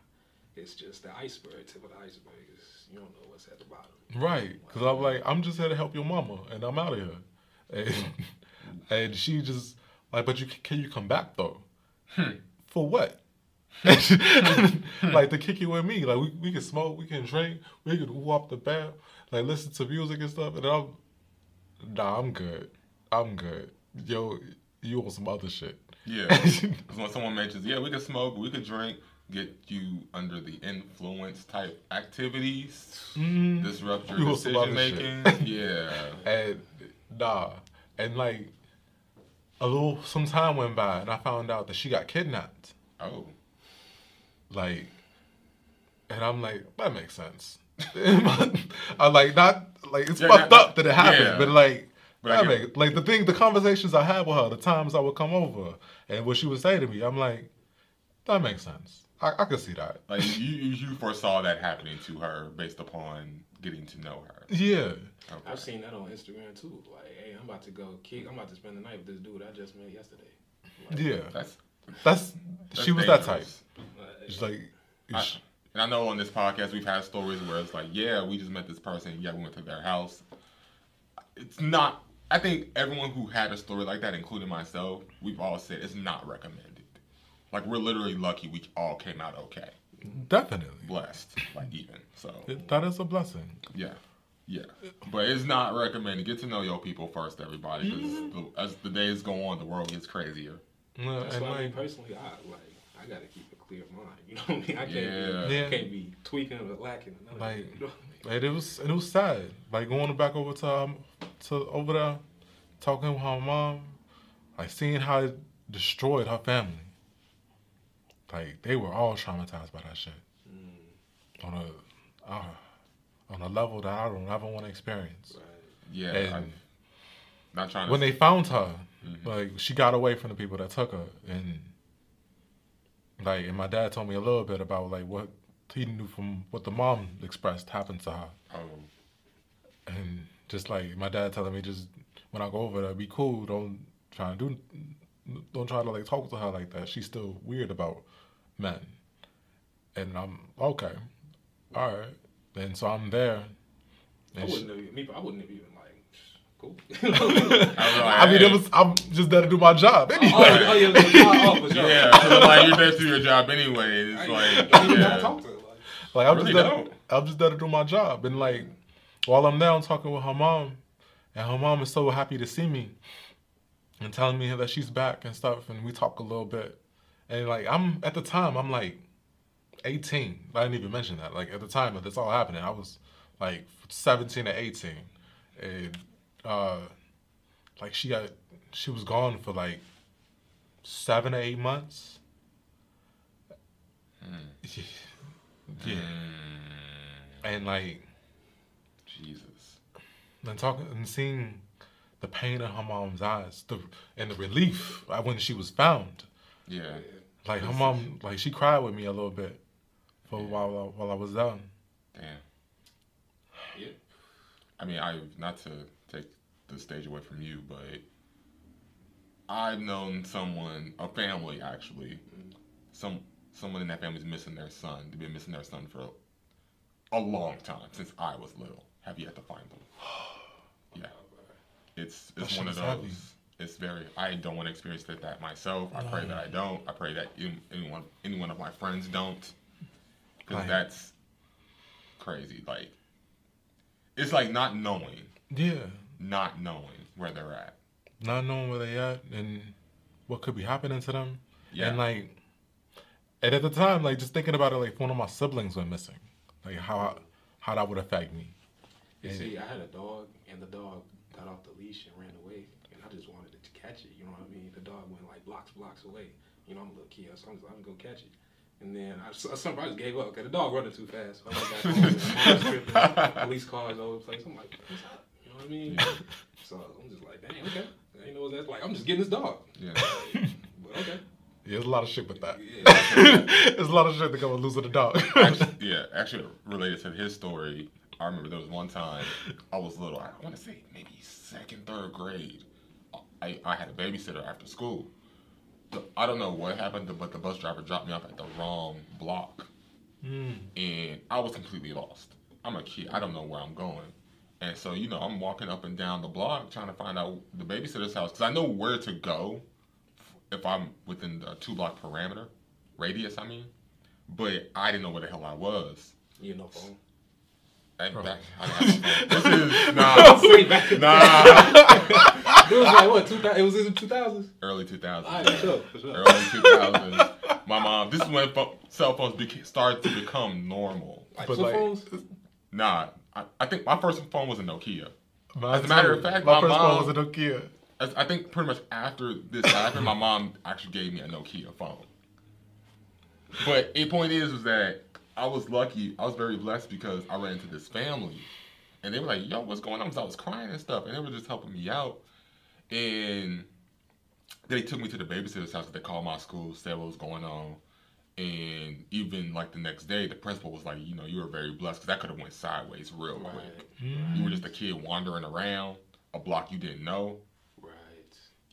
It's just the iceberg. Tip of the iceberg is you don't know what's at the bottom. Right. Because I'm like, I'm just here to help your mama, and I'm out of here. And, and she just like, but you can you come back though? Hmm. For what? Hmm. Hmm. like to kick you with me? Like we, we can smoke, we can drink, we can walk the bed, like listen to music and stuff. And I'm nah, I'm good. I'm good. Yo, you on some other shit? Yeah. Because when someone mentions, yeah, we can smoke, we could drink, get you under the influence type activities, Mm. disrupt your You on some other decision making. yeah. And nah, and like a little some time went by, and I found out that she got kidnapped. Oh. Like, and I'm like, that makes sense. I'm like, not like it's Yeah, fucked not- up that it happened, yeah. but like. But that get- make, like the thing, the conversations I had with her, the times I would come over, and what she would say to me, I'm like, that makes sense. I, I could see that. Like you you foresaw that happening to her based upon getting to know her. Yeah, Okay. I've seen that on Instagram too. Like, hey, I'm about to go kick. I'm about to spend the night with this dude I just met yesterday. Like, yeah. That's, That's, that's she was that type. dangerous. like, It's like, I, and I know on this podcast we've had stories where it's like, yeah, we just met this person. Yeah, we went to their house. It's not. I think everyone who had a story like that, including myself, we've all said it's not recommended. Like we're literally lucky we all came out okay, definitely. blessed, like even. So It- that is a blessing. yeah, yeah. But it's not recommended. Get to know your people first, everybody. 'cause Mm-hmm. the, as the days go on, the world gets crazier. Yeah, That's and why I mean, personally, I like I gotta keep a clear mind. You know what I mean? I can't Yeah. be Yeah. can't be tweaking or lacking. None of Like- you know I mean? And it was and it was sad. Like going back over to um, to over there, talking with her mom, like seeing how it destroyed her family. Like they were all traumatized by that shit. On a uh, on a level that I don't ever want to experience. Right. Yeah, And- I'm not trying to. When they found her, Mhm. like she got away from the people that took her, and like and my dad told me a little bit about like what he knew from what the mom expressed happened to her, Oh, and just like my dad telling me, just when I go over there, be cool. Don't try and do, don't try to like talk to her like that. She's still weird about men, and I'm okay, all right. And so I'm there. I she- wouldn't have even, me, I wouldn't have even like, cool. I mean, it was. I'm just there to do my job oh, anyway. Oh, oh, yeah, oh, oh, for yeah. Because like you're there to do your job anyway. It's like don't even know how yeah. talk to her. Like, Like I'm Really just there, don't. I'm just there to do my job, and like while I'm there, I'm talking with her mom, and her mom is so happy to see me, and telling me that she's back and stuff, and we talk a little bit, and like I'm at the time I'm like 18. I didn't even mention that. Like at the time that this all happening, I was like 17 or 18, and uh, like she got she was gone for like seven or eight months. Yeah. And like Jesus. and talking and seeing the pain in her mom's eyes, the and the relief uh, when she was found. Yeah. Like her mom, like she cried with me a little bit for a while uh, while I was down. Damn. yeah. I mean, I not to take the stage away from you, but I've known someone, a family actually, some someone in that family's missing their son. They've been missing their son for a long time since I was little. Have yet to find them. Yeah, it's it's one of those. heavy. It's very. I don't want to experience that, that myself. I pray that I don't. I pray that any- anyone, any one of my friends don't, because Right. that's crazy. Like, it's like not knowing Yeah, not knowing where they're at. not knowing where they at and what could be happening to them. Yeah. And like, and at the time, like just thinking about it, like if one of my siblings went missing, like how how that would affect me. You Yeah. see, I had a dog, and the dog got off the leash and ran away, and I just wanted to catch it. You know what I mean? The dog went like blocks, blocks away. You know, I'm a little kid, so I'm just, I'm gonna go catch it. And then I, just, I just gave up because the dog running too fast. So I went back home. and tripping, Police cars all over the place. I'm like, what's up? You know what I mean? So I'm just like, dang, okay. I ain't know what that's like. I'm just getting this dog. Yeah. But okay. Yeah, there's a lot of shit with that. Yeah. there's a lot of shit that come with losing with a dog. actually, yeah, actually related to his story, I remember there was one time I was little. I want to say maybe second, third grade. I, I had a babysitter after school. The- I don't know what happened, but the bus driver dropped me off at the wrong block, Mm. and I was completely lost. I'm a kid. I don't know where I'm going. And so, you know, I'm walking up and down the block trying to find out the babysitter's house because I know where to go if I'm within the two block parameter radius. I mean, but I didn't know where the hell I was. You know, phone. And Bro. back, I didn't have a phone. this is nah, Way back in the nah. It was like what? 2000, it was in the 2000s. Early 2000s. All right, yeah. for sure, for sure. Early 2000s. My mom. This is when pho- cell phones beca- started to become normal. Like But, flip like, phones. Nah, I, I think my first phone was a Nokia. Mine As a matter of fact, my, my first mom- one was a Nokia. As- I think pretty much after this happened, my mom actually gave me a Nokia phone. But the point is, was that I was lucky. I was very blessed because I ran into this family, and they were like, "Yo, what's going on?" Because I was crying and stuff, and they were just helping me out. And they took me to the babysitter's house. They called my school, said what was going on, and even like the next day, the principal was like, "You know, you were very blessed because that could have went sideways real quick. Right. You were just a kid wandering around a block you didn't know." Right.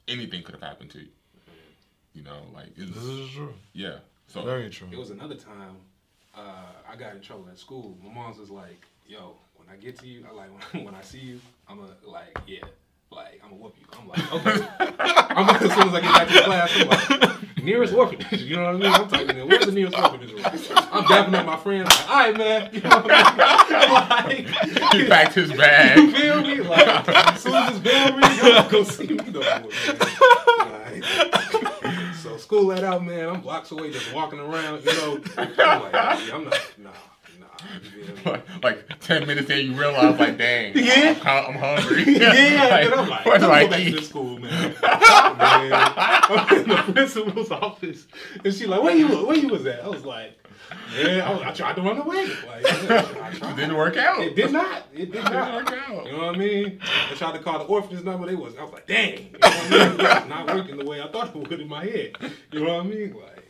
anything could have happened to you. You know, like it's, This is true. yeah. So Very true. It was another time uh, I got in trouble at school. My mom's was like, "Yo, when I get to you, I like when, when I see you, I'm a like, yeah, like I'm gonna whoop you." I'm like, okay. I'm like, as soon as I get back to class, I'm like, nearest orphanage. You know what I mean? I'm typing in, where's the nearest orphanage? I'm dapping up my friends. Like, all right, man. You know what I mean? like, he packed his bag. you feel me? Like, as soon as this bell rings, y'all go see me. You know man. Like, so school let out, man. I'm blocks away, just walking around. You know, I'm like, I'm not, nah, nah. You feel me? like ten minutes in, you realize, like, dang, Yeah. I'm, I'm hungry. Yeah, like, I'm like, what do I go back to eat? school, man. man. I'm in the principal's office, and she like, where you, where you was at? I was like, man, I, was, I tried to run away. Like, I tried. Didn't work out. It did not. It did not. work out. You know what I mean? I tried to call the orphanage number. They was. I was like, dang. You know what I mean? Not working the way I thought it would in my head. You know what I mean? Like,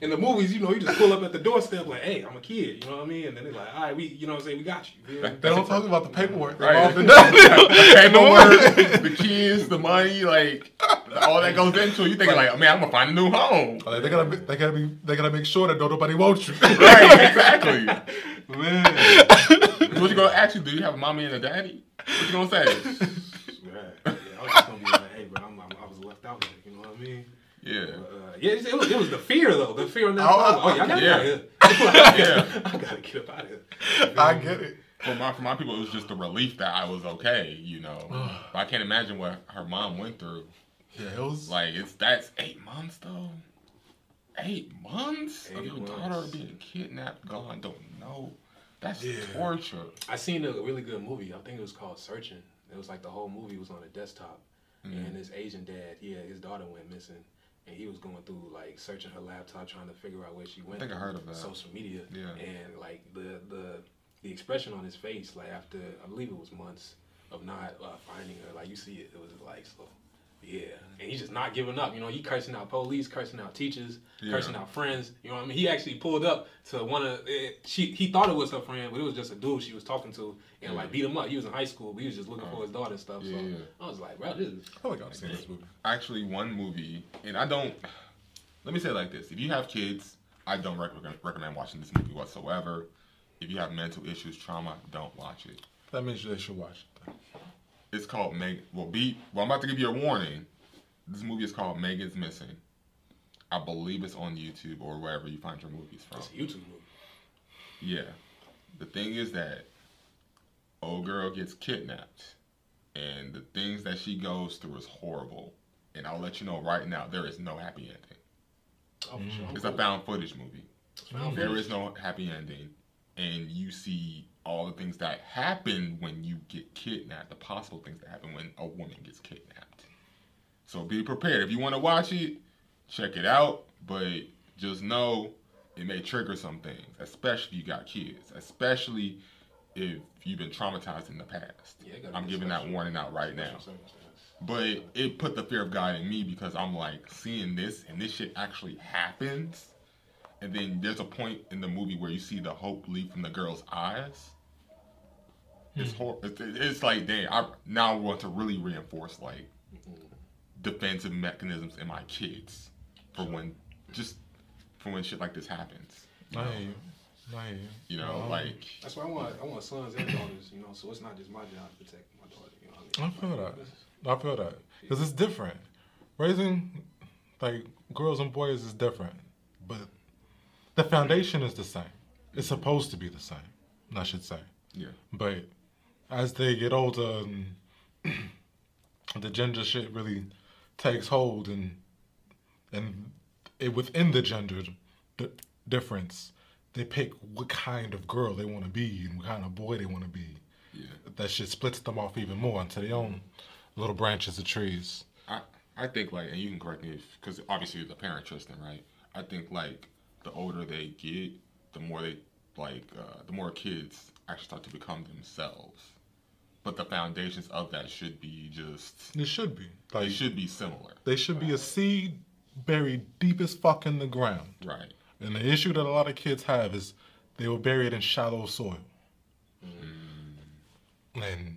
In the movies, you know, you just pull up at the doorstep like, "Hey, I'm a kid," you know what I mean? And then they're like, "All right, we, you know what I'm saying? We got you." you know? They don't talk about the paperwork. Right. All the- the paperwork, the kids, the money, like all that goes into it. You thinking like, man, I'm gonna find a new home. Like, they gotta, they gotta be, they gotta make sure that nobody wants you. Right, exactly. Man. what you gonna ask you? Do you have a mommy and a daddy? What you gonna say? Right. Yeah, I was just gonna be like, "Hey, bro, I'm, I'm, I was left out here." You know what I mean? Yeah. Uh, yeah, it was, it was the fear though. The fear on that. Oh, side. Oh, yeah, I gotta yeah. get out of here. Yeah. I gotta get up out of here. I get it. For my for my people, it was just the relief that I was okay. You know, but I can't imagine what her mom went through. Yeah, it was Like it's that's eight months though. Eight months of your months. daughter being kidnapped, gone, don't know. That's Yeah. torture. I seen a really good movie. I think it was called Searching. It was like the whole movie was on a desktop, Mm-hmm. and his Asian dad, yeah, his daughter went missing, and he was going through like searching her laptop, trying to figure out where she went. I think I heard about. Social media. Yeah. And like the the the expression on his face, like after I believe it was months of not uh, finding her, like you see it, it was like so. Yeah, and he's just not giving up. You know, he cursing out police, cursing out teachers, Yeah. cursing out friends. You know what I mean? He actually pulled up to one of eh, she. He thought it was her friend, but it was just a dude she was talking to, and like beat him up. He was in high school, but he was just looking for his daughter and stuff. Yeah, so. I was like, bro, this is I feel like I've seen this movie. Actually, one movie, and I don't. Let me say it like this: If you have kids, I don't rec- recommend watching this movie whatsoever. If you have mental issues, trauma, don't watch it. That means they should watch it. It's called Meg. Well, be. Well, I'm about to give you a warning. This movie is called Megan's Missing. I believe it's on YouTube or wherever you find your movies from. it's a YouTube movie. Yeah. The thing is that old girl gets kidnapped, and the things that she goes through is horrible. And I'll let you know right now, there is no happy ending. Oh, for sure. It's a found footage movie. Found There footage. is no happy ending, and you see all the things that happen when you get kidnapped, the possible things that happen when a woman gets kidnapped. So be prepared. If you want to watch it, check it out, but just know it may trigger some things, especially if you got kids, especially if you've been traumatized in the past. Yeah, I'm giving that warning out right now. But it put the fear of God in me because I'm like seeing this and this shit actually happens. And then there's a point in the movie where you see the hope leave from the girl's eyes. It's mm-hmm. hor- it's, it's like, damn, I now want to really reinforce like mm-hmm. defensive mechanisms in my kids for when just for when shit like this happens. I hear you. I hear you. You know, like That's why I want I want sons and daughters. You know, so it's not just my job to protect my daughter. You know what I I mean? feel that. I feel that because it's different. Raising like girls and boys is different, but the foundation is the same. It's supposed to be the same, I should say. yeah. But as they get older, and the gender shit really takes hold, and and it, within the gender d- difference, they pick what kind of girl they want to be and what kind of boy they want to be. Yeah. That shit splits them off even more into their own little branches of trees. I I think like, and you can correct me because obviously the parent Tristan, right? I think like the older they get, the more they like, uh, the more kids actually start to become themselves. But the foundations of that should be just, It should be they should be similar, they should be a seed buried deep as fuck in the ground. right? And the issue that a lot of kids have is they were buried in shallow soil. And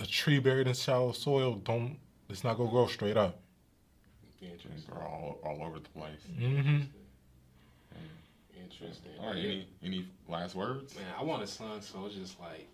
a tree buried in shallow soil don't it's not gonna grow straight up. Interesting. they're all all over the place. Mm-hmm. Interesting. All right, any any last words? Man, I want a son, so it's just like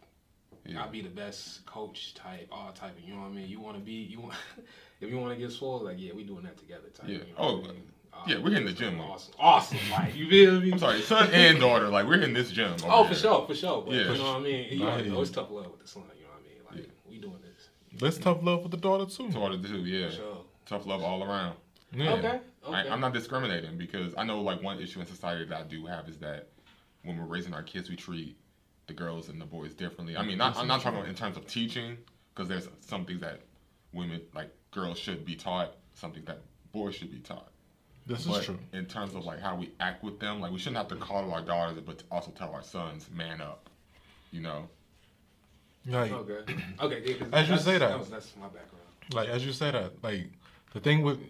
Yeah. I'll be the best coach type, all type of. You know what I mean? You want to be, you want, if you want to get swole, like yeah, we doing that together. Type. Yeah. You know Oh, I mean? Uh, yeah, we're hitting the gym. Awesome, awesome. Like you feel me? I'm sorry, son and daughter. Like we're in this gym. Oh, here. for sure, for sure. But Yeah. you know what I mean? You already know it's tough love with the son. You know what I mean? Like we doing this. Let's tough love with the daughter too. Daughter too, yeah. For sure. Tough love all around. Yeah. Okay. Okay. I, I'm not discriminating because I know like one issue in society that I do have is that when we're raising our kids, we treat the girls and the boys differently. I mean, not, I'm not talking about in terms of teaching because there's some things that women like girls should be taught, some things that boys should be taught. This is true. in terms of like how we act with them, like we shouldn't have to call our daughters, but also tell our sons, man up. You know? Like Okay. Okay. Yeah, 'cause As you that's- say that. was, that's my background. like as you say that, like the thing with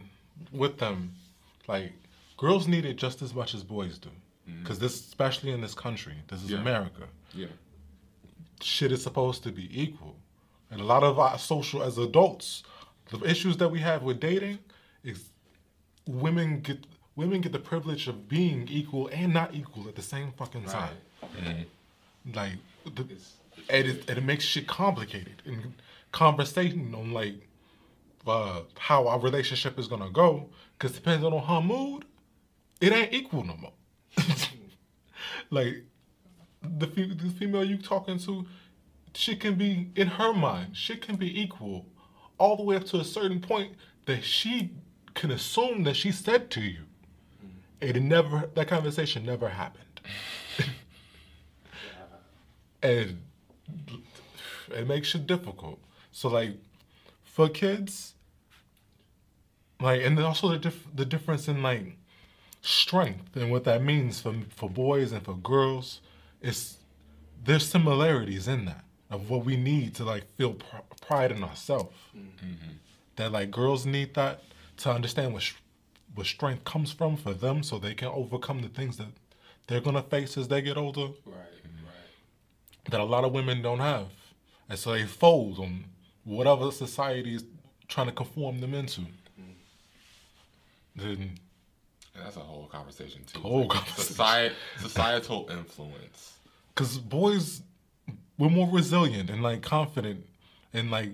with them, like girls need it just as much as boys do. Because this, especially in this country, this is Yeah. America. Yeah. Shit is supposed to be equal, and a lot of our social as adults, the issues that we have with dating is women get women get the privilege of being equal and not equal at the same fucking time. Like, the, and it, and it makes shit complicated and conversation on like uh, how our relationship is gonna go because depending on her mood, it ain't equal no more. like the the female you talking to, she can be in her mind, she can be equal, all the way up to a certain point that she can assume that she said to you, mm-hmm. it never that conversation never happened. and it makes it difficult. So like for kids, like and also the dif- the difference in like strength and what that means for for boys and for girls is there's similarities in that of what we need to like feel pr- pride in ourselves. Mm-hmm. That like girls need that to understand what sh- what strength comes from for them, so they can overcome the things that they're gonna face as they get older Right, right. that a lot of women don't have. And so they fold on whatever society is trying to conform them into. Mm-hmm. Then And that's a whole conversation too. Whole Like, conversation. Society, societal influence. because boys we're more resilient and like confident and like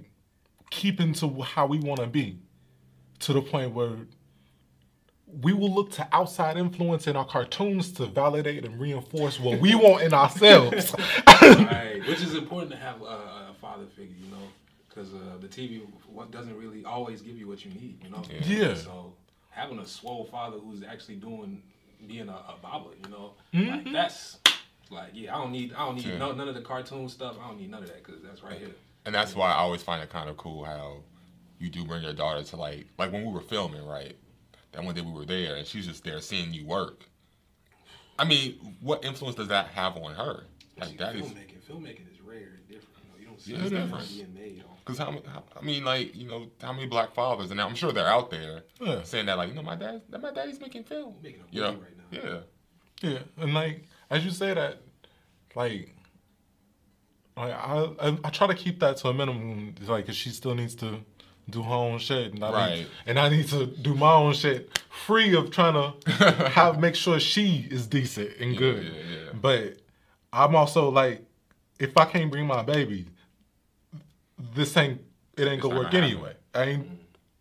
keeping to how we want to be to the point where we will look to outside influence in our cartoons to validate and reinforce what we want in ourselves right. Which is important to have a, a father figure, you know, because uh, the TV what doesn't really always give you what you need, you know. Yeah. So having a swole father who's actually doing being a, a baba, you know, Mm-hmm. like that's like yeah, I don't need I don't need Yeah. no, none of the cartoon stuff. I don't need none of that because that's right here. And that's why I always find it kind of cool how you do bring your daughter to like like when we were filming, right? That one day we were there and she's just there seeing you work. I mean, what influence does that have on her? Like that is filmmaking. Filmmaking is rare and different. You, know, you don't see Yeah, it's stuff different. being made. On. because how, how I mean, like you know, how many black fathers and I'm sure they're out there Yeah. saying that like you know my dad, my daddy's making film, Making a you know, right now. yeah. Yeah, and like as you say that, like, like I, I I try to keep that to a minimum, like 'cause she still needs to do her own shit, and I Right. need, and I need to do my own shit, free of trying to have make sure she is decent and good. yeah, yeah. But I'm also like, if I can't bring my baby, this ain't it ain't gonna work gonna anyway. I ain't.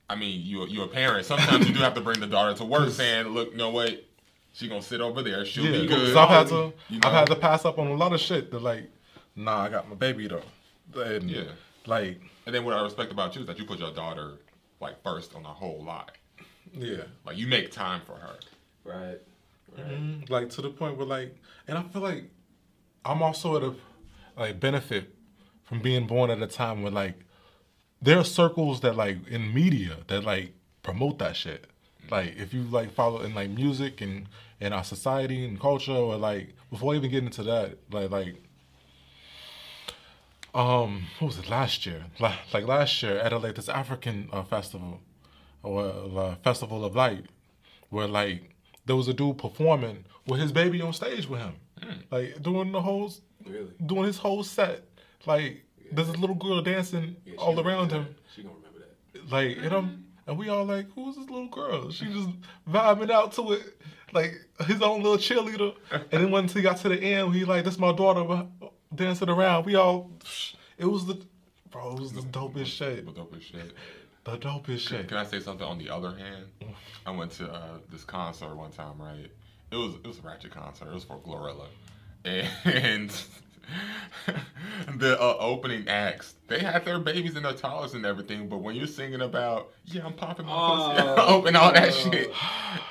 I mean, you you're a parent. Sometimes you do have to bring the daughter to work, saying, "Look, no wait, she gonna sit over there. She'll Yeah, be because good." I've had to, You I've had to pass up on a lot of shit. That like, nah, I got my baby though. And Yeah. like, And then what I respect about you is that you put your daughter like first on a whole lot. yeah, Like you make time for her. Right. Right. Mhm. like to the point where like, and I feel like I'm also at a like benefit from being born at a time where like there are circles that like in media that like promote that shit. Like if you like follow in like music and in our society and culture or like before I even get into that, like like um what was it last year? La- like last year at a, like this African uh, festival or uh, festival of light where like there was a dude performing with his baby on stage with him, like doing the whole Really? doing his whole set. Like there's a little girl dancing Yeah, all around him. She gonna remember that. Like and I'm and we all like, who's this little girl? She just vibing out to it, like his own little cheerleader. And then once he got to the end, he like, this my daughter dancing around. We all, it was the, bro, it was the dopest shit. The dopest shit. The dopest shit. Can I say something on the other hand? I went to uh, this concert one time, right? It was it was a ratchet concert. It was for Glorilla, and the uh, opening acts they had their babies and their toddlers and everything. But when you're singing about yeah, I'm popping my pussy Oh, out and all that no. shit,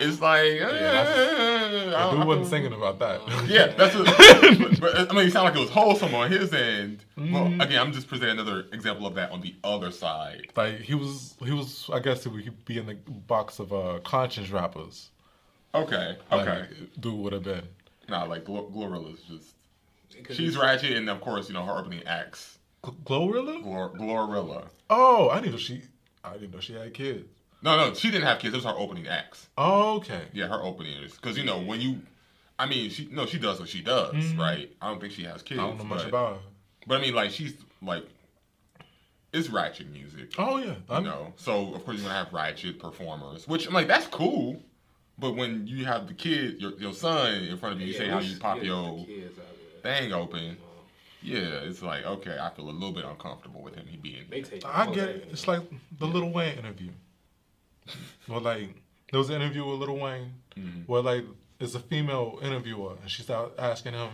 it's like uh, I- wasn't singing about that. Yeah, that's what, but, I mean, it sounded like it was wholesome on his end. Well, Mm-hmm. again, I'm just presenting another example of that on the other side. Like he was, he was. I guess he would be in the box of uh, conscience rappers. Okay, Like, okay. dude would have been. Nah, like Glor- Glorilla's just she's ratchet, and of course, you know her opening acts. Glorilla? Glor- Glorilla. Oh, I didn't know she. I didn't know she had kids. No, no, she didn't have kids. It was her opening acts. Oh, okay. Yeah, her opening is because you know when you, I mean, she no, she does what she does, right? I don't think she has kids. Mm-hmm. I don't know much but, about her. But I mean, like she's like, it's ratchet music. Oh yeah. You I'm, know, so of course you're gonna have ratchet performers, which I'm like, that's cool. But when you have the kid, your, your son in front of you, you say how you pop your kids out there. Thing open. Yeah, it's like okay, I feel a little bit uncomfortable with him. He being They take. I get it. It's like the Lil Wayne interview. well, like there was an interview with Lil Wayne Mhm. where like it's a female interviewer and she started asking him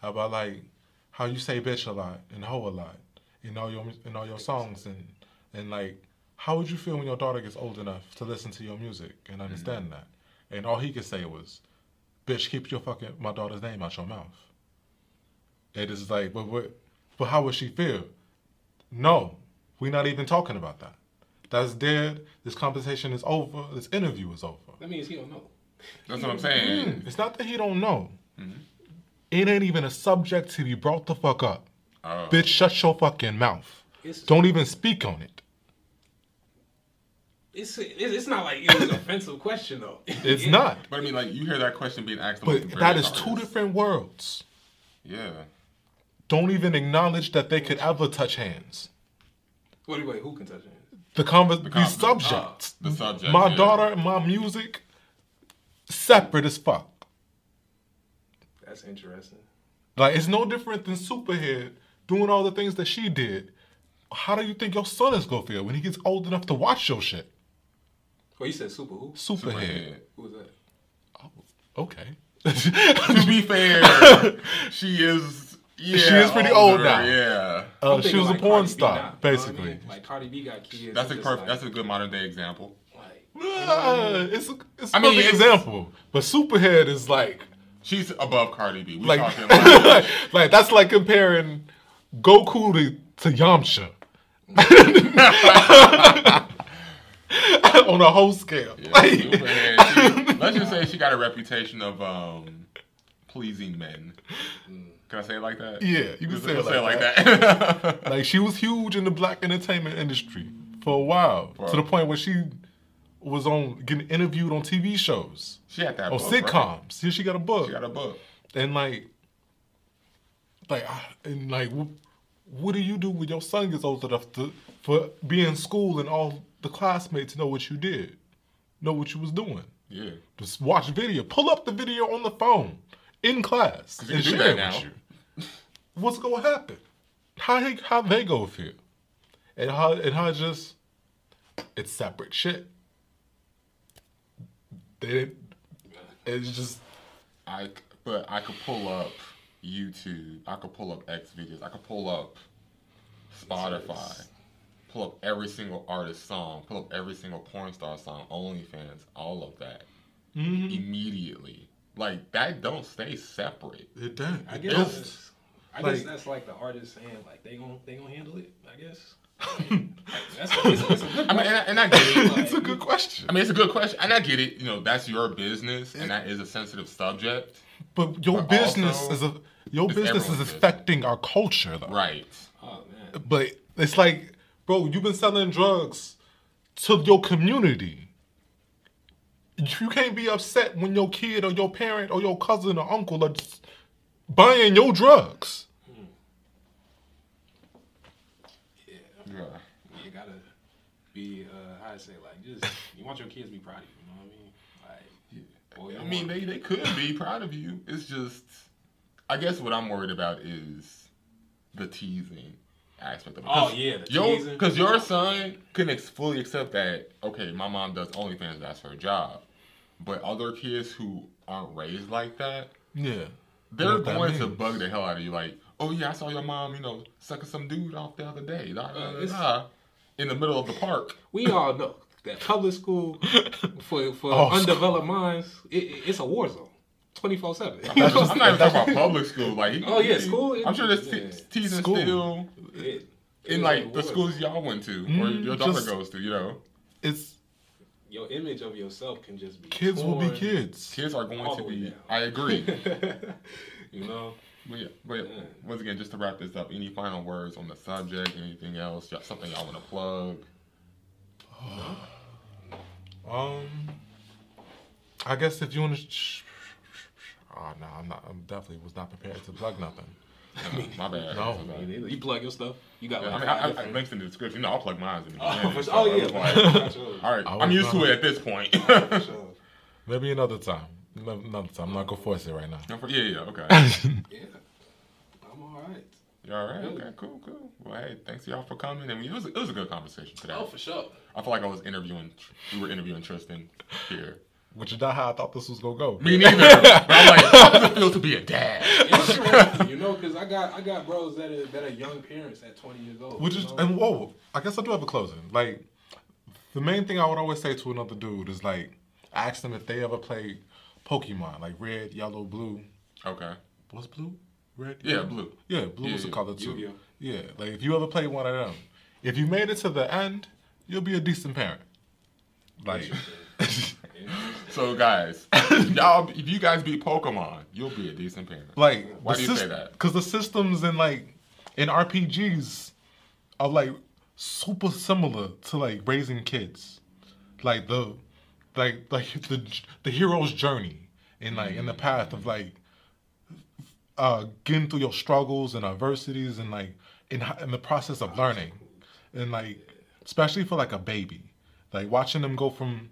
about like how you say bitch a lot and hoe a lot in all your in all your songs and and like how would you feel when your daughter gets old enough to listen to your music and understand that? And all he could say was, "Bitch, keep your fucking my daughter's name out your mouth." It is like, but what? But how would she feel? No, we're not even talking about that. That's dead. This conversation is over. This interview is over. That means he don't know. That's what I'm saying. Mm, It's not that he don't know. Mhm. It ain't even a subject to be brought the fuck up. Oh. Bitch, shut your fucking mouth. It's Don't even speak on it. it's it's it's not like it was an offensive question though. It's Yeah. not. But I mean, like you hear that question being asked. But amongst that various is two different worlds. Yeah. Don't even acknowledge that they could ever touch hands. Wait, wait, who can touch hands? The convers The these con- subjects. Oh, the subject, My yeah. daughter my music separate as fuck. That's interesting. Like it's no different than Superhead doing all the things that she did. How do you think your son is gonna feel when he gets old enough to watch your shit? Well, you said super who? Superhead. Superhead. Who was that? Oh, okay. to be fair, she is. Yeah, She is pretty old now. Yeah. Uh, she thinking was a porn Cardi star, now, you know I basically. mean? Like Cardi B got kids. That's a perfect. like- That's a good modern day example. like, it's a, it's a I mean, perfect it's- example. But Superhead is like She's above Cardi B. We like talking like, like that's like comparing Goku to, to Yamcha. On a whole scale. yeah, Like- Superhead, she- let's just say she got a reputation of um pleasing men. Can I say it like that? Yeah, you can say it let's like that. Like she was huge in the black entertainment industry for a while, Wow. to the point where she was on getting interviewed on TV shows she had that or book, right? sitcoms. Here she got a book, She got a book. and like, like, and like, what do you do when your son gets old enough to for be in school and all the classmates know what you did, know what you was doing? Yeah. Just watch video, pull up the video on the phone in class and do share that it with now. you. What's gonna happen? How he, how they go feel, and how and how just it's separate shit. They, it's just I c- but I could pull up YouTube. I could pull up X videos. I could pull up Spotify. Pull up every single artist song. Pull up every single porn star song. OnlyFans. All of that mm, immediately. Like that don't stay separate. it done. I It guess. Don't. that's- I Like- guess that's like the artist saying like they gon' they gonna handle it. I guess. That's it's, it's a good. I mean, and I, and I get it. it's a good question. I mean, it's a good question, and I get it. You know, that's your business, and that is a sensitive subject, but your but business is a your it's business is everyone's business. affecting our culture though. right? oh man. But it's like, bro, you've been selling drugs to your community. You can't be upset when your kid or your parent or your cousin or uncle or just buying your drugs. Yeah. Yeah. You gotta be uh how to say like just you want your kids to be proud of you. You know what I mean? Like. boy, I you mean, want- they, they could be proud of you. It's just, I guess what I'm worried about is the teasing aspect of it. Oh, yeah, the your, teasing. Because your son can ex- fully accept that, okay, my mom does OnlyFans, that's her job. But other kids who aren't raised like that, Yeah. They're What going to bug the hell out of you. Like, oh yeah, I saw your mom, you know, sucking some dude off the other day. Da, da, da, da, in the middle of the park. we all know that public school for for Oh, undeveloped minds, it, it- it's a war zone, twenty four seven. I'm not even talking about public school. Like, Oh, yeah, he- school, I'm sure there's yeah. te- teasing School. still in like the schools y'all went to, or Mm, your daughter just- goes to. You know, It's Your image of yourself can just be kids will be kids. kids are going all to be. down. I agree. you know, but yeah, but Yeah. once again, just to wrap this up, any final words on the subject? Anything else? Y'all- Something y'all want to plug? Um, I guess if you want to. Oh no, I'm not. I'm definitely was not prepared to plug nothing. My bad. No. My bad. You plug your stuff. You got Yeah, like I mean, I, I, I different- links in the description. No, I'll plug mine in the Oh, beginning. for so sure. Oh, yeah. like, sure. All right, I I'm was used to it at this point. Sure. Maybe another time. No- Another time. I'm not gonna force it right now. For- yeah, yeah, okay. Yeah. I'm all right. You all right? Okay, cool, cool. Well, hey, thanks y'all for coming. And we, it was it was a good conversation today. Oh, for sure. I feel like I was interviewing. We were interviewing Tristan here. Which is not how I thought this was gonna go. Me neither. but I'm like, how does it feel to be a dad? Interesting, you know, because I got I got bros that are that are young parents at 20 years old. Which is know? and whoa, I guess I do have a closing. Like the main thing I would always say to another dude is like ask them if they ever played Pokemon, like red, yellow, blue. Okay. What's blue? Red? Yeah, yellow? blue. Yeah, blue was the color too. Yu-Gi-Oh. Yeah, like if you ever played one of them, if you made it to the end, you'll be a decent parent. Like So guys, y'all, if you guys beat Pokemon, you'll be a decent parent. like Why do you say that? Because the systems in like in RPGs are like super similar to like raising kids, like the like like the the hero's journey in like in the path of like uh getting through your struggles and adversities and like in in the process of learning and like especially for like a baby like watching them go from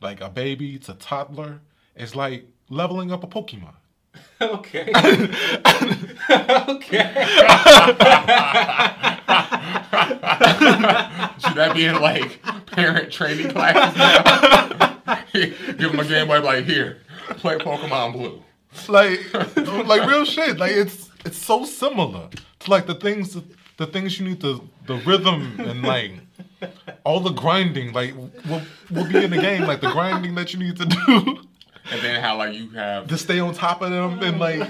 like a baby to toddler is like leveling up a pokemon okay. okay. Should that be in like parent training classes now? Give them a Game Boy, like here, play Pokemon Blue. like like real shit like it's it's so similar to like the things the things you need to the rhythm and like all the grinding like will, will be in the game like the grinding that you need to do And then how like you have to stay on top of them and like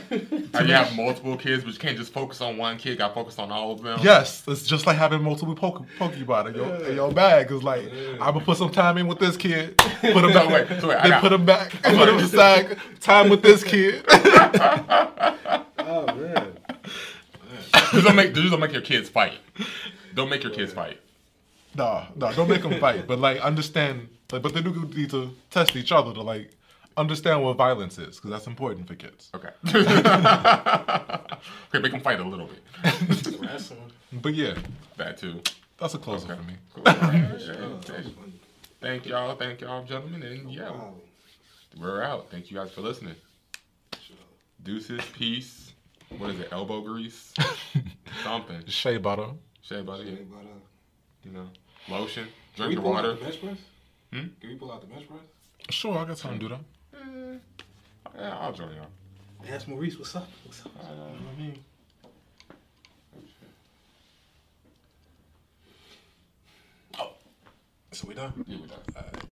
how you have multiple kids, but you can't just focus on one kid. Got focus on all of them. yes it's just like having multiple poke, pokeball in your, in your bag it's like i'm gonna put some time in with this kid put him So back wait, so wait, then got- put him back put him aside time with this kid Oh man. Just don't make just don't make your kids fight. Don't make your kids fight. No, no, don't make them fight. But like, understand. Like, but they do need to test each other to like understand what violence is, because that's important for kids. Okay. okay, make them fight a little bit. Wrestling. But yeah, That too. that's a closer Okay. for me. Cool. All right. Yeah, thank- Thank y'all, thank y'all, gentlemen, and yeah, we're out. Thank you guys for listening. Deuces, peace. What is it? Elbow grease, something. Shea butter. Shea butter, yeah. But, uh, you know, lotion. can Drink we your water. bench press? Hmm? Can we pull out the bench press? Sure, I got time to do that. Eh, yeah, I'll join y'all. Ask Maurice what's up. What's up? I know what I mean, Oh, So we done? yeah, we done. All right.